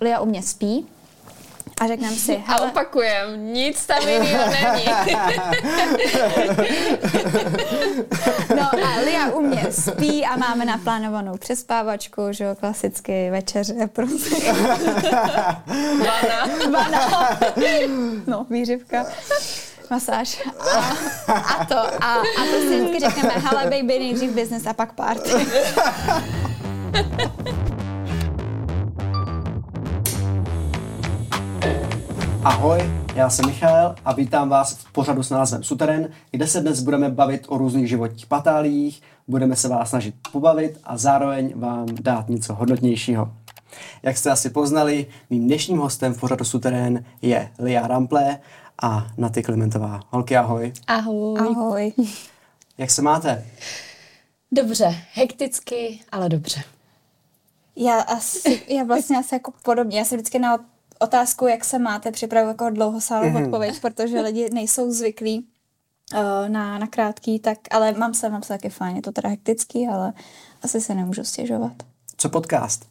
Lia u mě spí a řekneme si, A hele, opakujem, nic tam jiného není. no a Lia u mě spí a máme naplánovanou přespávačku, že jo, klasicky večeře, prostě. Vana. Vana. No, výřivka. Masáž. A, a to. A, a to si vždycky řekneme, hele baby, nejdřív business a pak party. Ahoj, já jsem Michal a vítám vás v pořadu s názvem Suterén, kde se dnes budeme bavit o různých životních patálích, budeme se vás snažit pobavit a zároveň vám dát něco hodnotnějšího. Jak jste asi poznali, mým dnešním hostem v pořadu Suterén je Lia Rample a Naty Klimentová. Holky, ahoj. Ahoj. Ahoj. Jak se máte? Dobře, hekticky, ale dobře. Já, asi, já vlastně asi jako podobně. Já si vždycky na otázku, jak se máte, připravu jako dlouhosálou mm-hmm. odpověď, protože lidi nejsou zvyklí uh, na, na krátký, tak, ale mám se, mám se taky fajn. Je to teda hektický, ale asi se nemůžu stěžovat. Co podcast?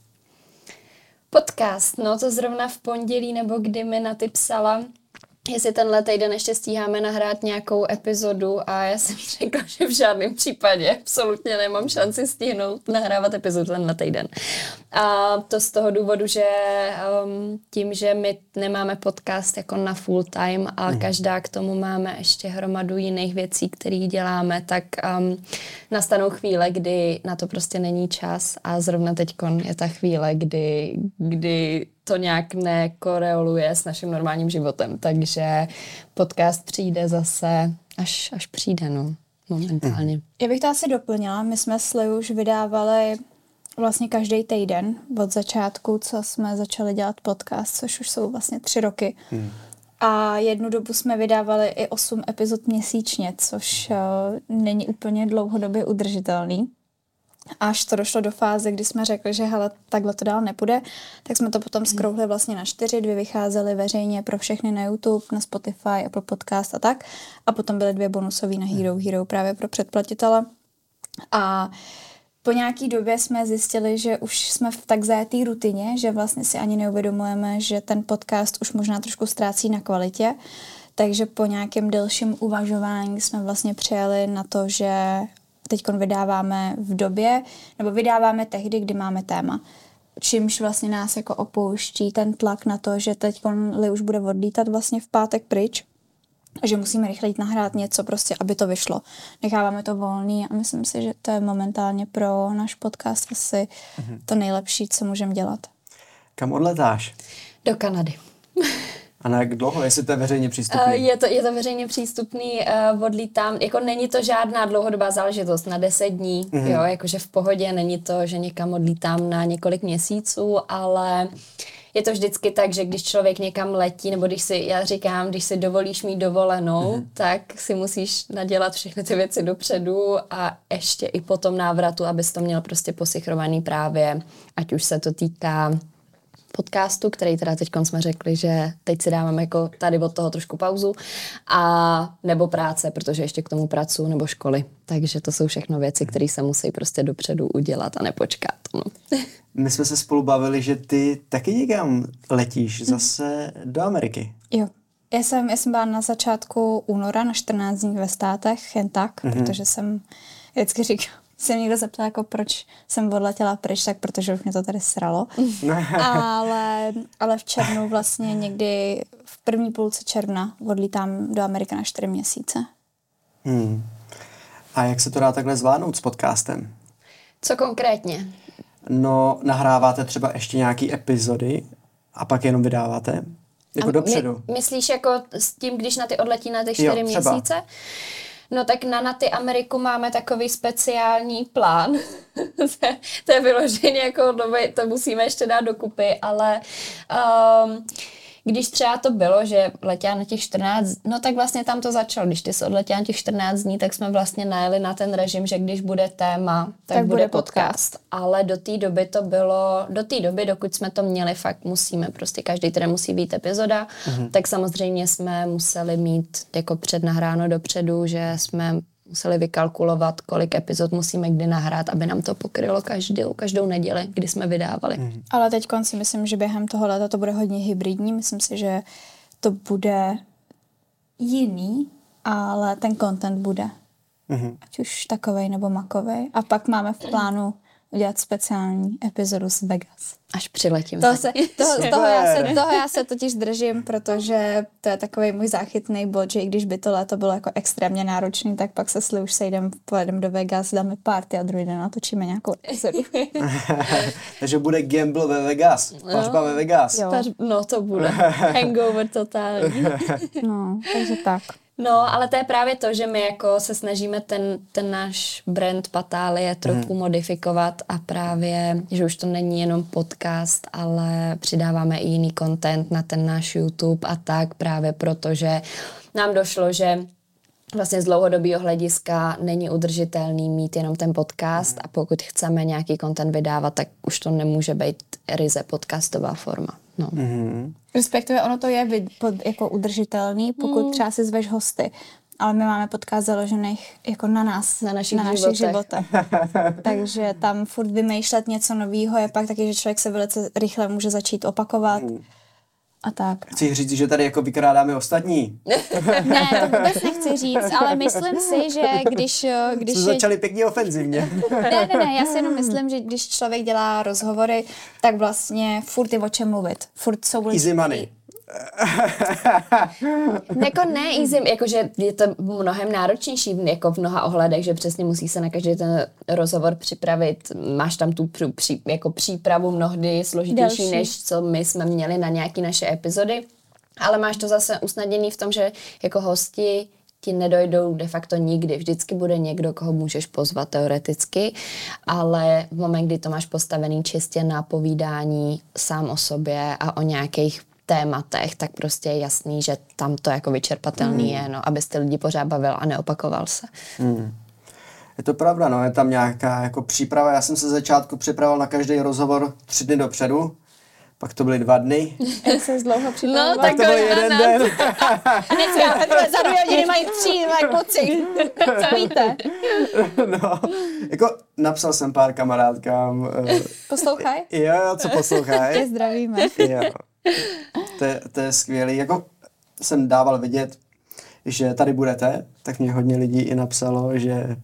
Podcast, no to zrovna v pondělí, nebo kdy mi na ty psala, jestli tenhle týden ještě stíháme nahrát nějakou epizodu a já jsem řekla, že v žádném případě absolutně nemám šanci stihnout nahrávat epizodu tenhle týden. A to z toho důvodu, že um, tím, že my nemáme podcast jako na full time a mm. každá k tomu máme ještě hromadu jiných věcí, které děláme, tak um, nastanou chvíle, kdy na to prostě není čas a zrovna teď je ta chvíle, kdy, kdy to nějak nekoreoluje s naším normálním životem. Takže podcast přijde zase, až, až přijde, no, momentálně. Já bych to asi doplnila. My jsme s Liu už vydávali vlastně každý týden od začátku, co jsme začali dělat podcast, což už jsou vlastně tři roky. Hmm. A jednu dobu jsme vydávali i osm epizod měsíčně, což uh, není úplně dlouhodobě udržitelný až to došlo do fáze, kdy jsme řekli, že hele, takhle to dál nepůjde, tak jsme to potom skrouhli vlastně na čtyři, dvě vycházely veřejně pro všechny na YouTube, na Spotify a pro podcast a tak. A potom byly dvě bonusové na Hero Hero právě pro předplatitele. A po nějaký době jsme zjistili, že už jsme v tak zajetý rutině, že vlastně si ani neuvědomujeme, že ten podcast už možná trošku ztrácí na kvalitě. Takže po nějakém delším uvažování jsme vlastně přijeli na to, že teď vydáváme v době, nebo vydáváme tehdy, kdy máme téma. Čímž vlastně nás jako opouští ten tlak na to, že teď Li už bude odlítat vlastně v pátek pryč, a že musíme rychle jít nahrát něco prostě, aby to vyšlo. Necháváme to volný a myslím si, že to je momentálně pro náš podcast asi mm-hmm. to nejlepší, co můžeme dělat. Kam odletáš? Do Kanady. A na jak dlouho, jestli to je veřejně přístupný? Uh, je, to, je to veřejně přístupný, uh, odlítám, jako není to žádná dlouhodobá záležitost na 10 dní, mm-hmm. jo, jakože v pohodě, není to, že někam odlítám na několik měsíců, ale je to vždycky tak, že když člověk někam letí, nebo když si, já říkám, když si dovolíš mít dovolenou, mm-hmm. tak si musíš nadělat všechny ty věci dopředu a ještě i po tom návratu, abys to měl prostě posichrovaný právě, ať už se to týká podcastu, který teda teď jsme řekli, že teď si dáváme jako tady od toho trošku pauzu a nebo práce, protože ještě k tomu pracuji, nebo školy. Takže to jsou všechno věci, které se musí prostě dopředu udělat a nepočkat. No. My jsme se spolu bavili, že ty taky někam letíš zase do Ameriky. Jo. Já jsem, já jsem byla na začátku února na 14 dní ve státech, jen tak, mm-hmm. protože jsem vždycky říkám, se někdo zeptal, jako proč jsem odletěla pryč, tak protože už mě to tady sralo. ale, ale v červnu vlastně někdy v první půlce června odlítám do Ameriky na čtyři měsíce. Hmm. A jak se to dá takhle zvládnout s podcastem? Co konkrétně? No, nahráváte třeba ještě nějaký epizody a pak jenom vydáváte? Jako a dopředu. My, myslíš jako s tím, když na ty odletí na ty čtyři měsíce? No tak na na ty Ameriku máme takový speciální plán. to je vyloženě jako, no, to musíme ještě dát dokupy, ale um, když třeba to bylo, že letěla na těch 14, no tak vlastně tam to začalo. Když ty se odletěla na těch 14 dní, tak jsme vlastně najeli na ten režim, že když bude téma, tak, tak bude, bude podcast. podcast. Ale do té doby to bylo, do té doby, dokud jsme to měli, fakt musíme, prostě každý týden musí být epizoda, mm-hmm. tak samozřejmě jsme museli mít jako přednahráno dopředu, že jsme museli vykalkulovat, kolik epizod musíme kdy nahrát, aby nám to pokrylo každou, každou neděli, kdy jsme vydávali. Mm. Ale teď si myslím, že během toho léta to bude hodně hybridní. Myslím si, že to bude jiný, ale ten content bude. Mm-hmm. Ať už takovej nebo makovej. A pak máme v plánu udělat speciální epizodu z Vegas. Až přiletím. To se, to, toho, já se, toho já se totiž držím, protože to je takový můj záchytný bod, že i když by to léto bylo jako extrémně náročný, tak pak se sli už sejdem, pojedeme do Vegas, dáme party a druhý den natočíme nějakou epizodu. Takže bude gamble ve Vegas, pařba no, ve Vegas. Jo. No to bude. Hangover totální. no, takže tak. No, ale to je právě to, že my jako se snažíme ten, ten náš brand Patálie trochu mm. modifikovat a právě, že už to není jenom podcast, ale přidáváme i jiný content na ten náš YouTube a tak právě proto, že nám došlo, že vlastně z dlouhodobého hlediska není udržitelný mít jenom ten podcast mm. a pokud chceme nějaký content vydávat, tak už to nemůže být ryze podcastová forma. No. Mm-hmm. Respektive ono to je pod, jako udržitelný, pokud mm. třeba si zveš hosty. Ale my máme podcast založených jako na nás, na našich, na našich životech. životech. Takže tam furt vymýšlet něco nového je pak taky, že člověk se velice rychle může začít opakovat. Mm a tak. No. Chci říct, že tady jako vykrádáme ostatní. ne, to vůbec nechci říct, ale myslím si, že když... když Co začali pěkně ofenzivně. ne, ne, ne, já si jenom myslím, že když člověk dělá rozhovory, tak vlastně furt je o čem mluvit. Furt jsou Easy money. jako ne easy, jakože je to mnohem náročnější jako v mnoha ohledech, že přesně musí se na každý ten rozhovor připravit. Máš tam tu při, jako přípravu mnohdy složitější, Další. než co my jsme měli na nějaké naše epizody. Ale máš to zase usnadněný v tom, že jako hosti ti nedojdou de facto nikdy. Vždycky bude někdo, koho můžeš pozvat teoreticky, ale v moment, kdy to máš postavený čistě na povídání sám o sobě a o nějakých tématech, tak prostě je jasný, že tam to jako vyčerpatelný mm. je, no, abyste lidi pořád bavil a neopakoval se. Mm. Je to pravda, no, je tam nějaká jako příprava. Já jsem se začátku připravoval na každý rozhovor tři dny dopředu, pak to byly dva dny. Jak se dlouho připravoval? No, tak to byl jeden den. za dvě hodiny mají tři, mají kluci. Co víte? No, jako napsal jsem pár kamarádkám. Eh, Poslouchaj? Jo, jo, co poslouchaj. Tě zdravíme. Jo. To je, to je skvělý. Jako jsem dával vidět, že tady budete, tak mě hodně lidí i napsalo, že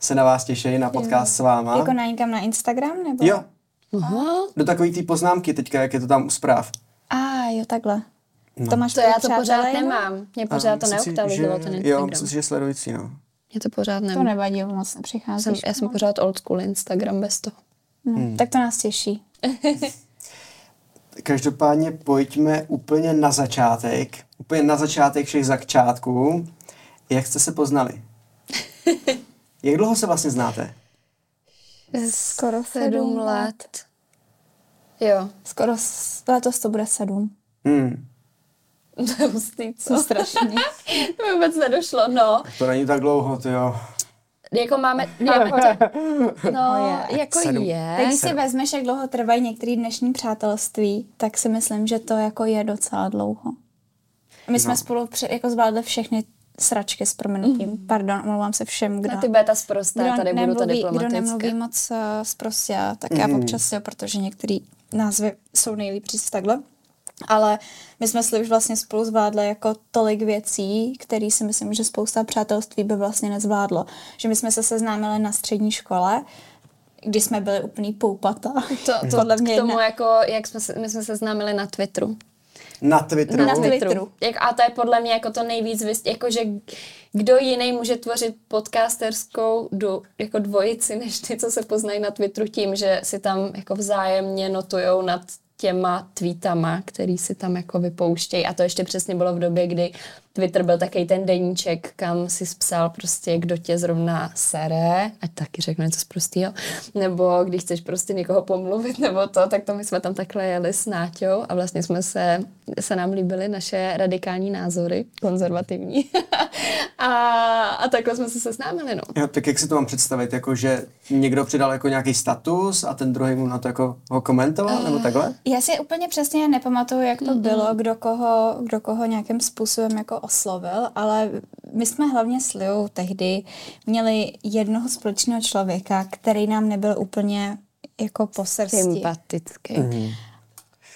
se na vás těší na podcast jo. s váma. Jako na někam na Instagram? Nebo? Jo. Uh-huh. Do takový té poznámky teďka, jak je to tam u zpráv. A ah, jo, takhle. No. To máš to já to pořád nemám. Mě pořád a to neuktualizovalo ten Instagram. Jo, myslím si, že sledující, no. Mě to pořád nemám. To nevadí, moc nepřichází. Jsem, já jsem pořád old school Instagram bez toho. No, hmm. Tak to nás těší. Každopádně pojďme úplně na začátek. Úplně na začátek všech začátků. Jak jste se poznali? Jak dlouho se vlastně znáte? Skoro sedm let. Jo. Skoro letos to bude sedm. Hmm. To je hustý, co? To strašný. to mi vůbec nedošlo, no. To není tak dlouho, ty jo. Jako máme, jako, no, je. jako Sedm. je. Teď si vezmeš, jak dlouho trvají některé dnešní přátelství, tak si myslím, že to jako je docela dlouho. My jsme no. spolu při, jako zvládli všechny sračky s proměnutím. Mm. Pardon, omlouvám se všem, kdo... Na ty beta zprosté, kdo tady nemluví, budu to diplomatické. Kdo nemluví moc uh, zprostě, tak mm. já občas jo, protože některé názvy jsou nejlíp říct takhle. Ale my jsme si už vlastně spolu zvládli jako tolik věcí, které si myslím, že spousta přátelství by vlastně nezvládlo. Že my jsme se seznámili na střední škole, kdy jsme byli úplný poupata. To, to podle mě k tomu, jedna... jako, jak jsme se, my jsme se známili na Twitteru. Na Twitteru. Na Twitteru. Jak, a to je podle mě jako to nejvíc, vyst, jako že kdo jiný může tvořit podcasterskou do, jako dvojici, než ty, co se poznají na Twitteru tím, že si tam jako vzájemně notujou nad těma tweetama, který si tam jako vypouštějí. A to ještě přesně bylo v době, kdy Twitter byl takový ten deníček, kam si psal prostě, kdo tě zrovna sere, ať taky řeknu něco z prostýho, nebo když chceš prostě někoho pomluvit nebo to, tak to my jsme tam takhle jeli s Náťou a vlastně jsme se, se nám líbily naše radikální názory, konzervativní. a, a takhle jsme se seznámili, no. Jo, tak jak si to mám představit, jako že někdo přidal jako nějaký status a ten druhý mu na to jako ho komentoval, uh, nebo takhle? Já si úplně přesně nepamatuju, jak to mm-hmm. bylo, kdo koho, kdo koho nějakým způsobem jako oslovil, ale my jsme hlavně s Liou tehdy měli jednoho společného člověka, který nám nebyl úplně jako po srsti. Sympatický. Mm-hmm.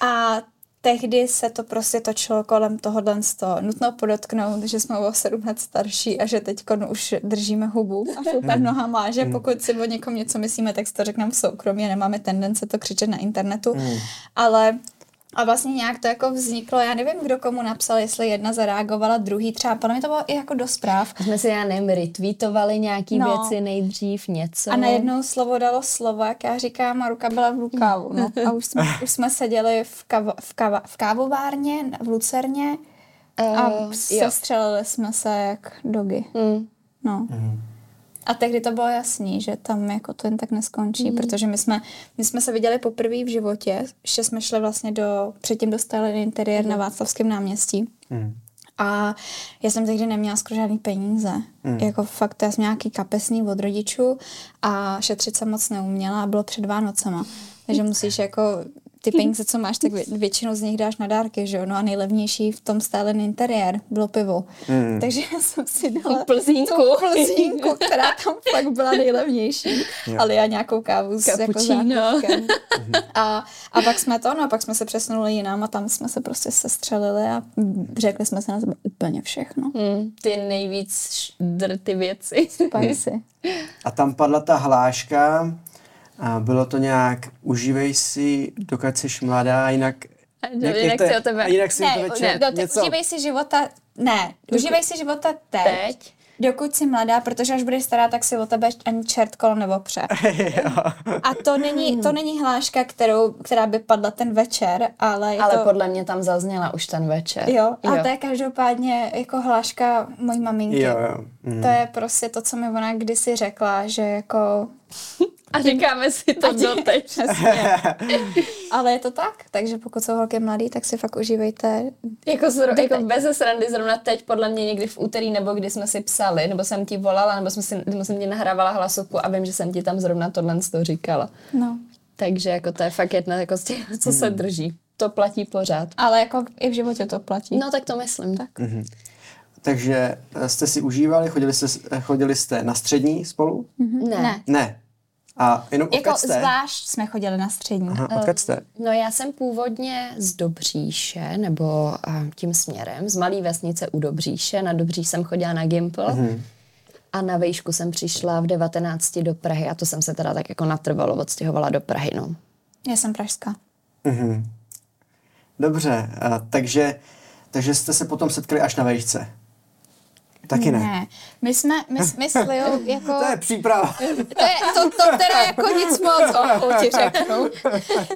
A tehdy se to prostě točilo kolem toho toho. Nutno podotknout, že jsme o 7 let starší a že teď už držíme hubu a šoupat nohama, že pokud si o někom něco myslíme, tak si to řekneme v soukromí a nemáme tendence to křičet na internetu. Mm. Ale a vlastně nějak to jako vzniklo, já nevím, kdo komu napsal, jestli jedna zareagovala, druhý třeba, podle mě to bylo i jako do zpráv. A jsme si, já nevím, retweetovali nějaký no. věci nejdřív, něco. A najednou slovo dalo slovo, jak já říkám, a ruka byla v rukávu. No. A už jsme, už jsme seděli v, kav, v, kav, v kávovárně v Lucerně a uh, sestřelili jsme se jak dogy. Mm. No. Mm. A tehdy to bylo jasný, že tam jako to jen tak neskončí, mm. protože my jsme, my jsme se viděli poprvé v životě, že jsme šli vlastně do, předtím dostali interiér mm. na Václavském náměstí. Mm. A já jsem tehdy neměla skoro žádný peníze. Mm. Jako fakt, já jsem nějaký kapesný od rodičů a šetřit jsem moc neuměla a bylo před Vánocema. Takže musíš jako ty peníze, co máš, tak většinu z nich dáš na dárky, že jo? No a nejlevnější v tom stylen interiér bylo pivo. Mm. Takže já jsem si dala plzínku. tu plzínku, která tam fakt byla nejlevnější. Jo. Ale já nějakou kávu s jako a, a pak jsme to, no a pak jsme se přesunuli jinam a tam jsme se prostě sestřelili a řekli jsme se na sebe úplně všechno. Mm, ty nejvíc drty věci. Spicy. A tam padla ta hláška, a bylo to nějak, užívej si, dokud jsi mladá, jinak... Jak, jinak si o tebe... Jinak si ne, večer, ne, něco... užívej si života... Ne, užívej si života teď. teď dokud jsi mladá, protože až budeš stará, tak si o tebe ani čert kolo nebo pře. a to není, to není hláška, kterou, která by padla ten večer, ale je Ale to... podle mě tam zazněla už ten večer. Jo, a jo. to je každopádně jako hláška mojí maminky. Jo, jo. Mm. To je prostě to, co mi ona kdysi řekla, že jako a říkáme si to doteď. Ale je to tak, takže pokud jsou holky mladý, tak si fakt užívejte. Jako, zro, jako bez srandy zrovna teď, podle mě někdy v úterý, nebo kdy jsme si psali, nebo jsem ti volala, nebo, jsme si, nebo jsem ti nahrávala hlasovku a vím, že jsem ti tam zrovna tohle to říkala. No. Takže jako to je fakt jedna jako z těch, co se hmm. drží. To platí pořád. Ale jako i v životě to platí. No tak to myslím. Tak. Mm-hmm. Takže eh, jste si užívali, chodili jste, eh, chodili jste na střední spolu? Mm-hmm. Ne. Ne. A jenom jako jste? zvlášť jsme chodili na střední. Aha, odkud jste? No já jsem původně z Dobříše, nebo uh, tím směrem, z malé vesnice u Dobříše. Na Dobříš jsem chodila na Gimple. Mm-hmm. A na vejšku jsem přišla v 19 do Prahy a to jsem se teda tak jako natrvalo odstěhovala do Prahy, no. Já jsem pražská. Mm-hmm. Dobře, a, takže, takže jste se potom setkali až na vejšce. Taky ne. ne. My jsme, my, my s Liou jako... To je příprava. To, je, to, to teda jako nic moc, o, o ti řeknu.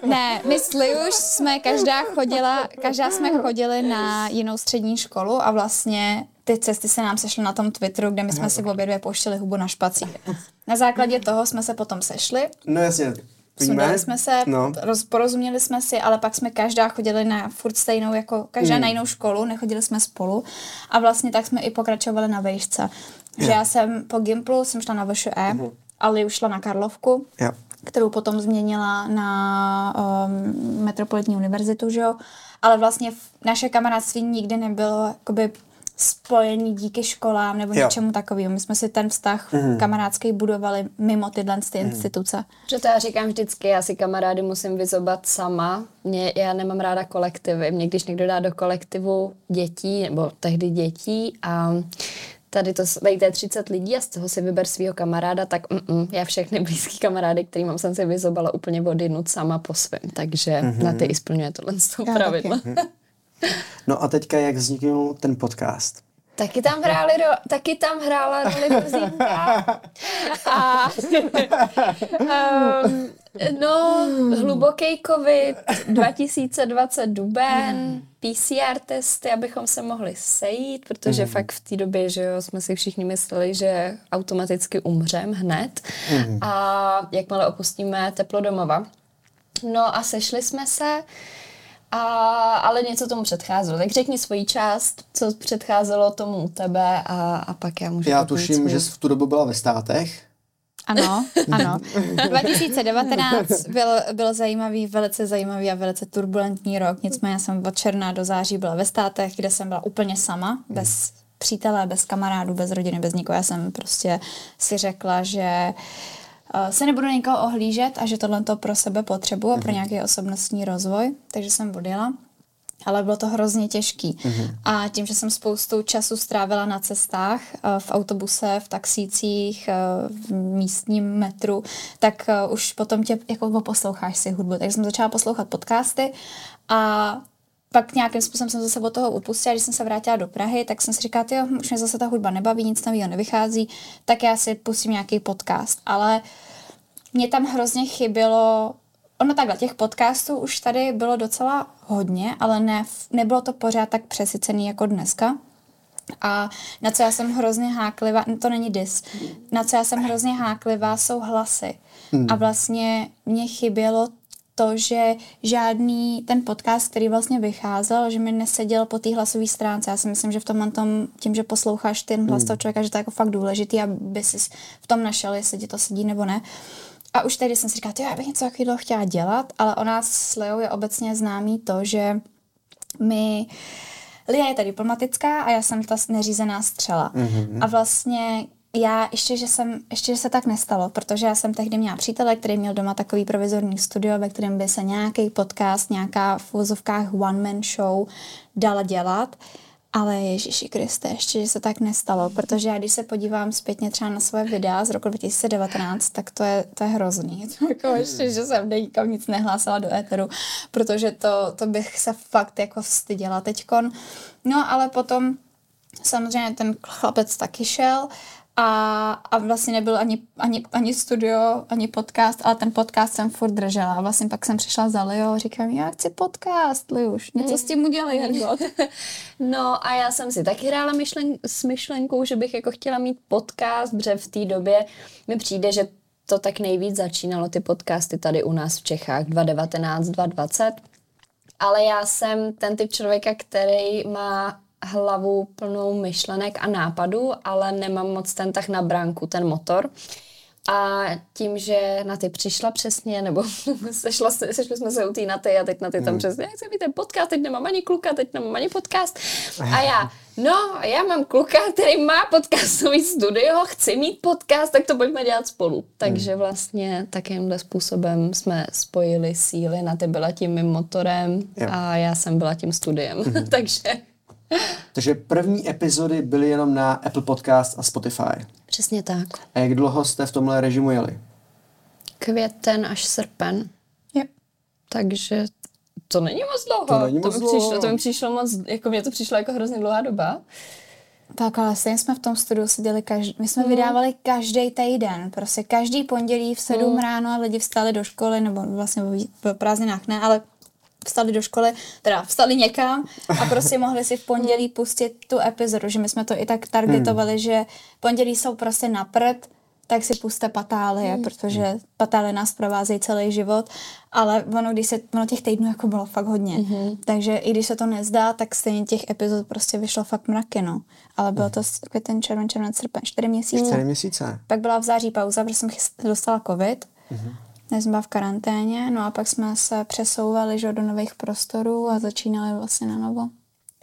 Ne, my s Liou jsme každá chodila, každá jsme chodili na jinou střední školu a vlastně ty cesty se nám sešly na tom Twitteru, kde my jsme si v obě dvě pouštili hubu na špací. Na základě toho jsme se potom sešli. No jasně, Sundali jsme se, no. roz, porozuměli jsme si, ale pak jsme každá chodili na furt stejnou, jako každá mm. na jinou školu, nechodili jsme spolu a vlastně tak jsme i pokračovali na vejšce. Yeah. Že já jsem po Gimplu, jsem šla na VŠE, mm-hmm. ale už šla na Karlovku, yeah. kterou potom změnila na um, Metropolitní univerzitu, že jo. Ale vlastně naše kamarádství nikdy nebylo jakoby spojení díky školám nebo jo. něčemu takovému. My jsme si ten vztah mm. kamarádský budovali mimo tyhle ty mm. instituce. Že to já říkám vždycky, já si kamarády musím vyzobat sama. Mě, já nemám ráda kolektivy. Mě když někdo dá do kolektivu dětí, nebo tehdy dětí a tady to vejte 30 lidí a z toho si vyber svého kamaráda, tak mm, já všechny blízký kamarády, který mám, jsem si vyzobala úplně odinut sama po svém. Takže mm-hmm. na ty i splňuje tohle pravidlo. No a teďka, jak vzniknul ten podcast? Taky tam hráli ro, taky tam hrála limuzínka. A um, no, hluboký covid, 2020 duben, PCR testy, abychom se mohli sejít, protože mm. fakt v té době, že jo, jsme si všichni mysleli, že automaticky umřem hned. Mm. A jakmile opustíme teplo domova. No a sešli jsme se A, ale něco tomu předcházelo. Tak řekni svoji část, co předcházelo tomu u tebe a, a pak já můžu Já tuším, svůj. že jsi v tu dobu byla ve státech. Ano, ano. 2019 byl, byl zajímavý, velice zajímavý a velice turbulentní rok. Nicméně já jsem od června do září byla ve státech, kde jsem byla úplně sama, bez přítele, bez kamarádů, bez rodiny, bez nikoho. Já jsem prostě si řekla, že eh, se nebudu nikoho ohlížet a že tohle to pro sebe potřebuji a pro nějaký osobnostní rozvoj. Takže jsem odjela. Ale bylo to hrozně těžký. Mm-hmm. A tím, že jsem spoustu času strávila na cestách, eh, v autobuse, v taxících, eh, v místním metru, tak eh, už potom tě jako posloucháš si hudbu. Takže jsem začala poslouchat podcasty a pak nějakým způsobem jsem zase od toho upustila, když jsem se vrátila do Prahy, tak jsem si říkala, jo, už mě zase ta hudba nebaví, nic nového nevychází, tak já si pustím nějaký podcast. Ale mě tam hrozně chybělo Ono takhle, těch podcastů už tady bylo docela hodně, ale ne, nebylo to pořád tak přesycený jako dneska. A na co já jsem hrozně háklivá, no to není dis, na co já jsem hrozně háklivá, jsou hlasy. Hmm. A vlastně mě chybělo to, že žádný ten podcast, který vlastně vycházel, že mi neseděl po té hlasové stránce. Já si myslím, že v tomhle tom, tím, že posloucháš ten hlas hmm. toho člověka, že to je jako fakt důležitý, aby si v tom našel, jestli ti to sedí nebo ne. A už tehdy jsem si říkala, já bych něco takového chtěla dělat, ale o nás s Leou je obecně známý to, že my Lia je ta diplomatická a já jsem ta neřízená střela. Mm-hmm. A vlastně já ještě že, jsem, ještě, že se tak nestalo, protože já jsem tehdy měla přítele, který měl doma takový provizorní studio, ve kterém by se nějaký podcast, nějaká v vozovkách one-man show dala dělat. Ale Ježíši Kriste, ještě, že se tak nestalo, protože já když se podívám zpětně třeba na svoje videa z roku 2019, tak to je, to je hrozný. To jako ještě, že jsem nikam nic nehlásila do éteru, protože to, to bych se fakt jako styděla teďkon. No ale potom samozřejmě ten chlapec taky šel a, a vlastně nebyl ani, ani, ani studio, ani podcast, ale ten podcast jsem furt držela. A vlastně pak jsem přišla za Leo a říkám, já chci podcast, Liuš, něco s tím udělej, Hergot. No a já jsem si taky hrála myšlen, s myšlenkou, že bych jako chtěla mít podcast, protože v té době mi přijde, že to tak nejvíc začínalo, ty podcasty tady u nás v Čechách, 2019, 2020. Ale já jsem ten typ člověka, který má hlavu plnou myšlenek a nápadů, ale nemám moc ten tak na bránku, ten motor. A tím, že na ty přišla přesně, nebo sešla, sešli jsme se u té na ty a teď na ty tam hmm. přesně, jak mít ten podcast, teď nemám ani kluka, teď nemám ani podcast. A já, no, já mám kluka, který má podcastový studio, chci mít podcast, tak to pojďme dělat spolu. Takže hmm. vlastně takýmhle způsobem jsme spojili síly, na ty byla tím mým motorem jo. a já jsem byla tím studiem. Hmm. Takže takže první epizody byly jenom na Apple Podcast a Spotify. Přesně tak. A jak dlouho jste v tomhle režimu jeli? Květen až srpen. Jo. Takže to není moc dlouho. To není moc to, mi dlouho. Přišlo, to mi přišlo moc, jako mě to přišlo jako hrozně dlouhá doba. Tak ale stejně jsme v tom studiu seděli každý, my jsme mm. vydávali každý týden, prostě každý pondělí v sedm mm. ráno a lidi vstali do školy, nebo vlastně v prázdninách ne, ale vstali do školy, teda vstali někam a prostě mohli si v pondělí pustit tu epizodu, že my jsme to i tak targetovali, hmm. že pondělí jsou prostě na prd, tak si puste patálie, hmm. protože patálie nás provázejí celý život, ale ono, když se, ono těch týdnů jako bylo fakt hodně, hmm. takže i když se to nezdá, tak stejně těch epizod prostě vyšlo fakt mraky, no. Ale bylo to květen, červen, červen, srpen, čtyři měsíce. Čtyři měsíce. Pak byla v září pauza, protože jsem dostala covid. Hmm jsem byla v karanténě, no a pak jsme se přesouvali že, do nových prostorů a začínali vlastně na novo.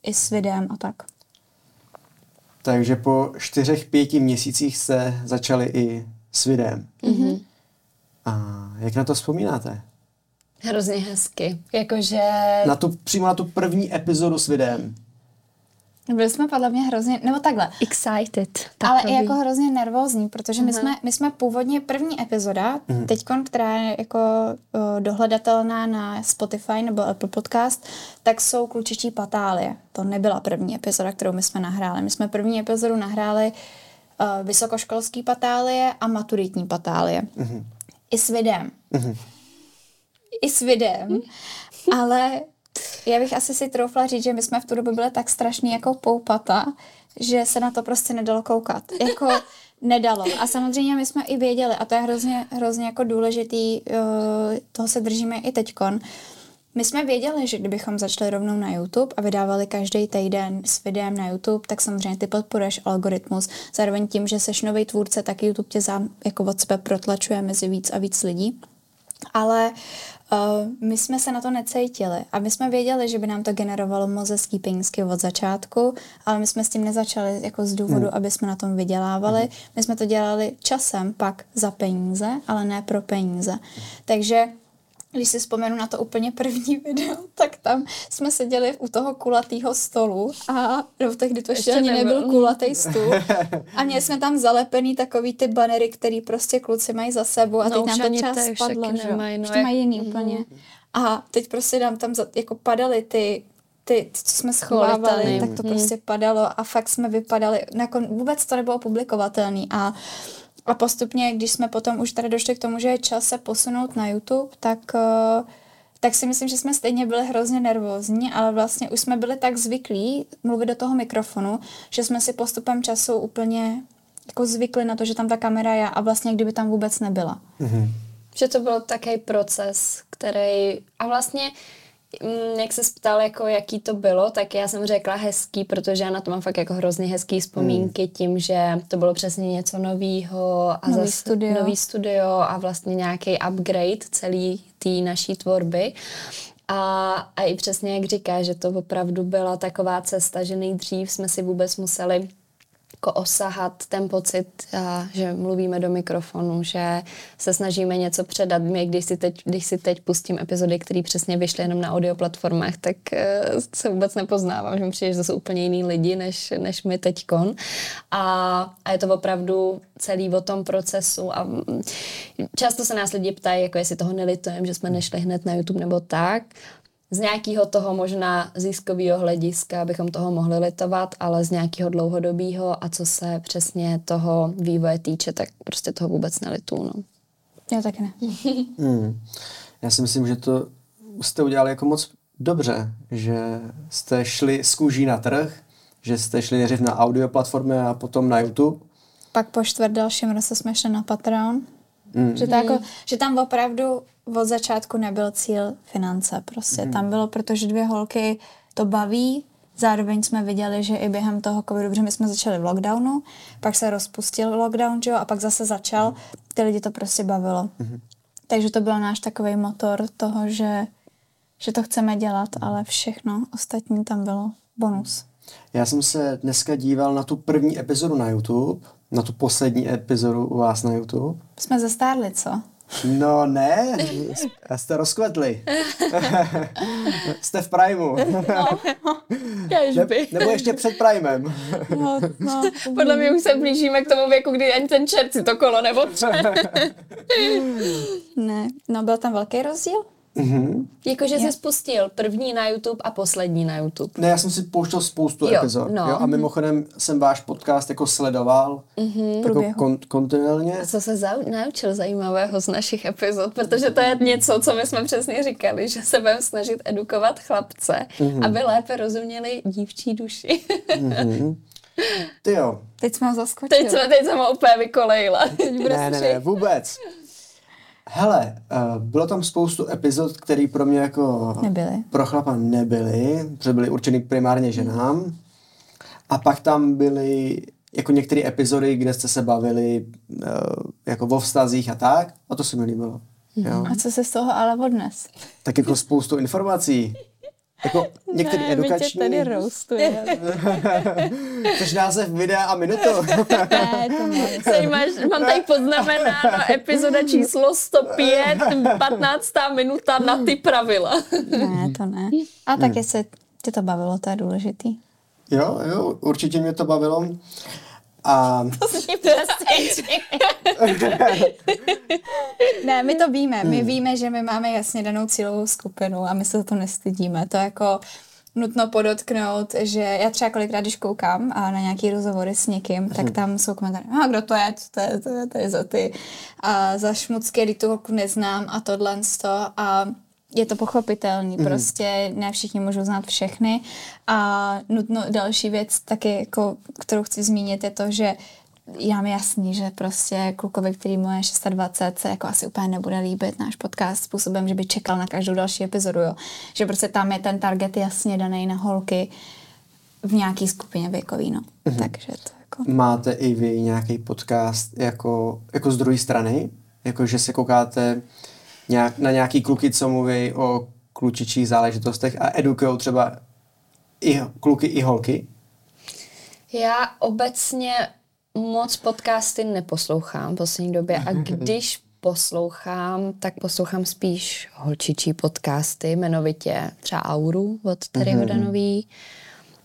I s videem a tak. Takže po čtyřech, pěti měsících se začali i s videem. Mm-hmm. A jak na to vzpomínáte? Hrozně hezky. Jakože... Na tu, přímo na tu první epizodu s videem. Byli jsme podle mě hrozně, nebo takhle. Excited. Ale i jako hrozně nervózní, protože uh-huh. my, jsme, my jsme původně první epizoda, uh-huh. teďkon, která je jako uh, dohledatelná na Spotify nebo Apple Podcast, tak jsou klučičí patálie. To nebyla první epizoda, kterou my jsme nahráli. My jsme první epizodu nahráli uh, vysokoškolský patálie a maturitní patálie. Uh-huh. I s videem. Uh-huh. I s videem. Uh-huh. Ale já bych asi si troufla říct, že my jsme v tu dobu byli tak strašný jako poupata, že se na to prostě nedalo koukat. Jako nedalo. A samozřejmě my jsme i věděli, a to je hrozně, hrozně jako důležitý, toho se držíme i teďkon, my jsme věděli, že kdybychom začali rovnou na YouTube a vydávali každý týden s videem na YouTube, tak samozřejmě ty podporuješ algoritmus. Zároveň tím, že seš nový tvůrce, tak YouTube tě zám, jako od sebe protlačuje mezi víc a víc lidí. Ale uh, my jsme se na to necítili a my jsme věděli, že by nám to generovalo moc hezký penízky od začátku, ale my jsme s tím nezačali jako z důvodu, hmm. aby jsme na tom vydělávali. Hmm. My jsme to dělali časem pak za peníze, ale ne pro peníze. Hmm. Takže když si vzpomenu na to úplně první video, tak tam jsme seděli u toho kulatého stolu a do tehdy to ještě, ještě ani nebyl, nebyl kulatý stůl a měli jsme tam zalepený takový ty banery, který prostě kluci mají za sebou a no, teď nám to čas spadlo, že nemají, no, už to mají jiný mm. úplně. A teď prostě nám tam za, jako padaly ty ty, co jsme schovávali, tak to hmm. prostě padalo a fakt jsme vypadali, nakon, vůbec to nebylo publikovatelný a a postupně, když jsme potom už tady došli k tomu, že je čas se posunout na YouTube, tak, eh, tak si myslím, že jsme stejně byli hrozně nervózní, ale vlastně už jsme byli tak zvyklí mluvit do toho mikrofonu, že jsme si postupem času úplně jako zvykli na to, že tam ta kamera je a vlastně kdyby tam vůbec nebyla. Mm-hmm. Že to byl takový proces, který... A vlastně jak se ptal, jako jaký to bylo, tak já jsem řekla hezký, protože já na to mám fakt jako hrozně hezký vzpomínky hmm. tím, že to bylo přesně něco novýho a nový, zas, studio. nový studio a vlastně nějaký upgrade celý té naší tvorby. A, a i přesně jak říká, že to opravdu byla taková cesta, že nejdřív jsme si vůbec museli jako osahat ten pocit, že mluvíme do mikrofonu, že se snažíme něco předat. Mě, když si teď, když si teď pustím epizody, které přesně vyšly jenom na audio platformách, tak eh, se vůbec nepoznávám, že mi přijde, že jsou úplně jiný lidi, než, než my teďkon. A, a je to opravdu celý o tom procesu a mm, často se nás lidi ptají, jako jestli toho nelitujeme, že jsme nešli hned na YouTube nebo tak z nějakého toho možná ziskového hlediska bychom toho mohli litovat, ale z nějakého dlouhodobého a co se přesně toho vývoje týče, tak prostě toho vůbec nelitu. No. Já taky ne. hmm. Já si myslím, že to jste udělali jako moc dobře, že jste šli z kůží na trh, že jste šli nejdřív na audio platformy a potom na YouTube. Pak po čtvrt dalším roce jsme šli na Patreon. Mm. Že, to jako, že tam opravdu od začátku nebyl cíl finance. Prostě mm. tam bylo, protože dvě holky to baví, Zároveň jsme viděli, že i během toho covidu, protože my jsme začali v lockdownu, pak se rozpustil lockdown, že jo, a pak zase začal, ty lidi to prostě bavilo. Mm-hmm. Takže to byl náš takový motor toho, že, že to chceme dělat, ale všechno ostatní tam bylo bonus. Já jsem se dneska díval na tu první epizodu na YouTube, na tu poslední epizodu u vás na YouTube. Jsme zestárli, co? No ne, jste rozkvetli. jste v Primeu. No, ne, nebo ještě před Primem. no, no, Podle mě už se blížíme k tomu věku, kdy ani ten čert si to kolo nebo Ne, no byl tam velký rozdíl? Mm-hmm. Jakože jsi spustil první na YouTube a poslední na YouTube. Ne, já jsem si pouštěl spoustu jo, epizod. No. Jo, a mimochodem mm-hmm. jsem váš podcast jako sledoval mm-hmm. jako kon- kontinuálně. A co se zau- naučil zajímavého z našich epizod? Protože to je něco, co my jsme přesně říkali, že se budeme snažit edukovat chlapce, mm-hmm. aby lépe rozuměli dívčí duši. mm-hmm. Ty jo. Teď jsme ho zaskočili. Teď jsme, teď jsem ho úplně vykolejila. ne, ne, ne, vůbec. Hele, uh, bylo tam spoustu epizod, které pro mě jako nebyly. pro chlapa nebyly, protože byly určeny primárně ženám. A pak tam byly jako některé epizody, kde jste se bavili uh, jako o vztazích a tak. A to se mi líbilo. Jo. A co se z toho ale odnes? Tak jako spoustu informací. Jako některý ne, edukační... My tě tady roustuje. Což název videa a minutu. ne, to máš, mám tady poznamenáno epizoda číslo 105, 15. minuta na ty pravila. ne, to ne. A tak jestli tě to bavilo, to je důležitý. Jo, jo, určitě mě to bavilo. A... To ne, my to víme. My hmm. víme, že my máme jasně danou cílovou skupinu a my se to nestydíme. To jako nutno podotknout, že já třeba kolikrát, když koukám a na nějaký rozhovory s někým, tak hmm. tam jsou komentáře, a kdo to je, to je, to je, to je za ty. A za šmucky, kdy tu holku neznám a tohle a je to pochopitelný, mm. prostě ne všichni můžou znát všechny a nutno další věc taky, jako, kterou chci zmínit, je to, že já mi jasný, že prostě klukovi, který mu je 26, se jako asi úplně nebude líbit náš podcast způsobem, že by čekal na každou další epizodu, jo. Že prostě tam je ten target jasně daný na holky v nějaký skupině věkový, no. Mm-hmm. Takže to jako... Máte i vy nějaký podcast jako, jako z druhé strany? Jako, že se koukáte nějak, na nějaký kluky, co mluví o klučičích záležitostech a edukují třeba i kluky, i holky? Já obecně moc podcasty neposlouchám v poslední době a když poslouchám, tak poslouchám spíš holčičí podcasty, jmenovitě třeba Auru od Terryho mm-hmm. Danový,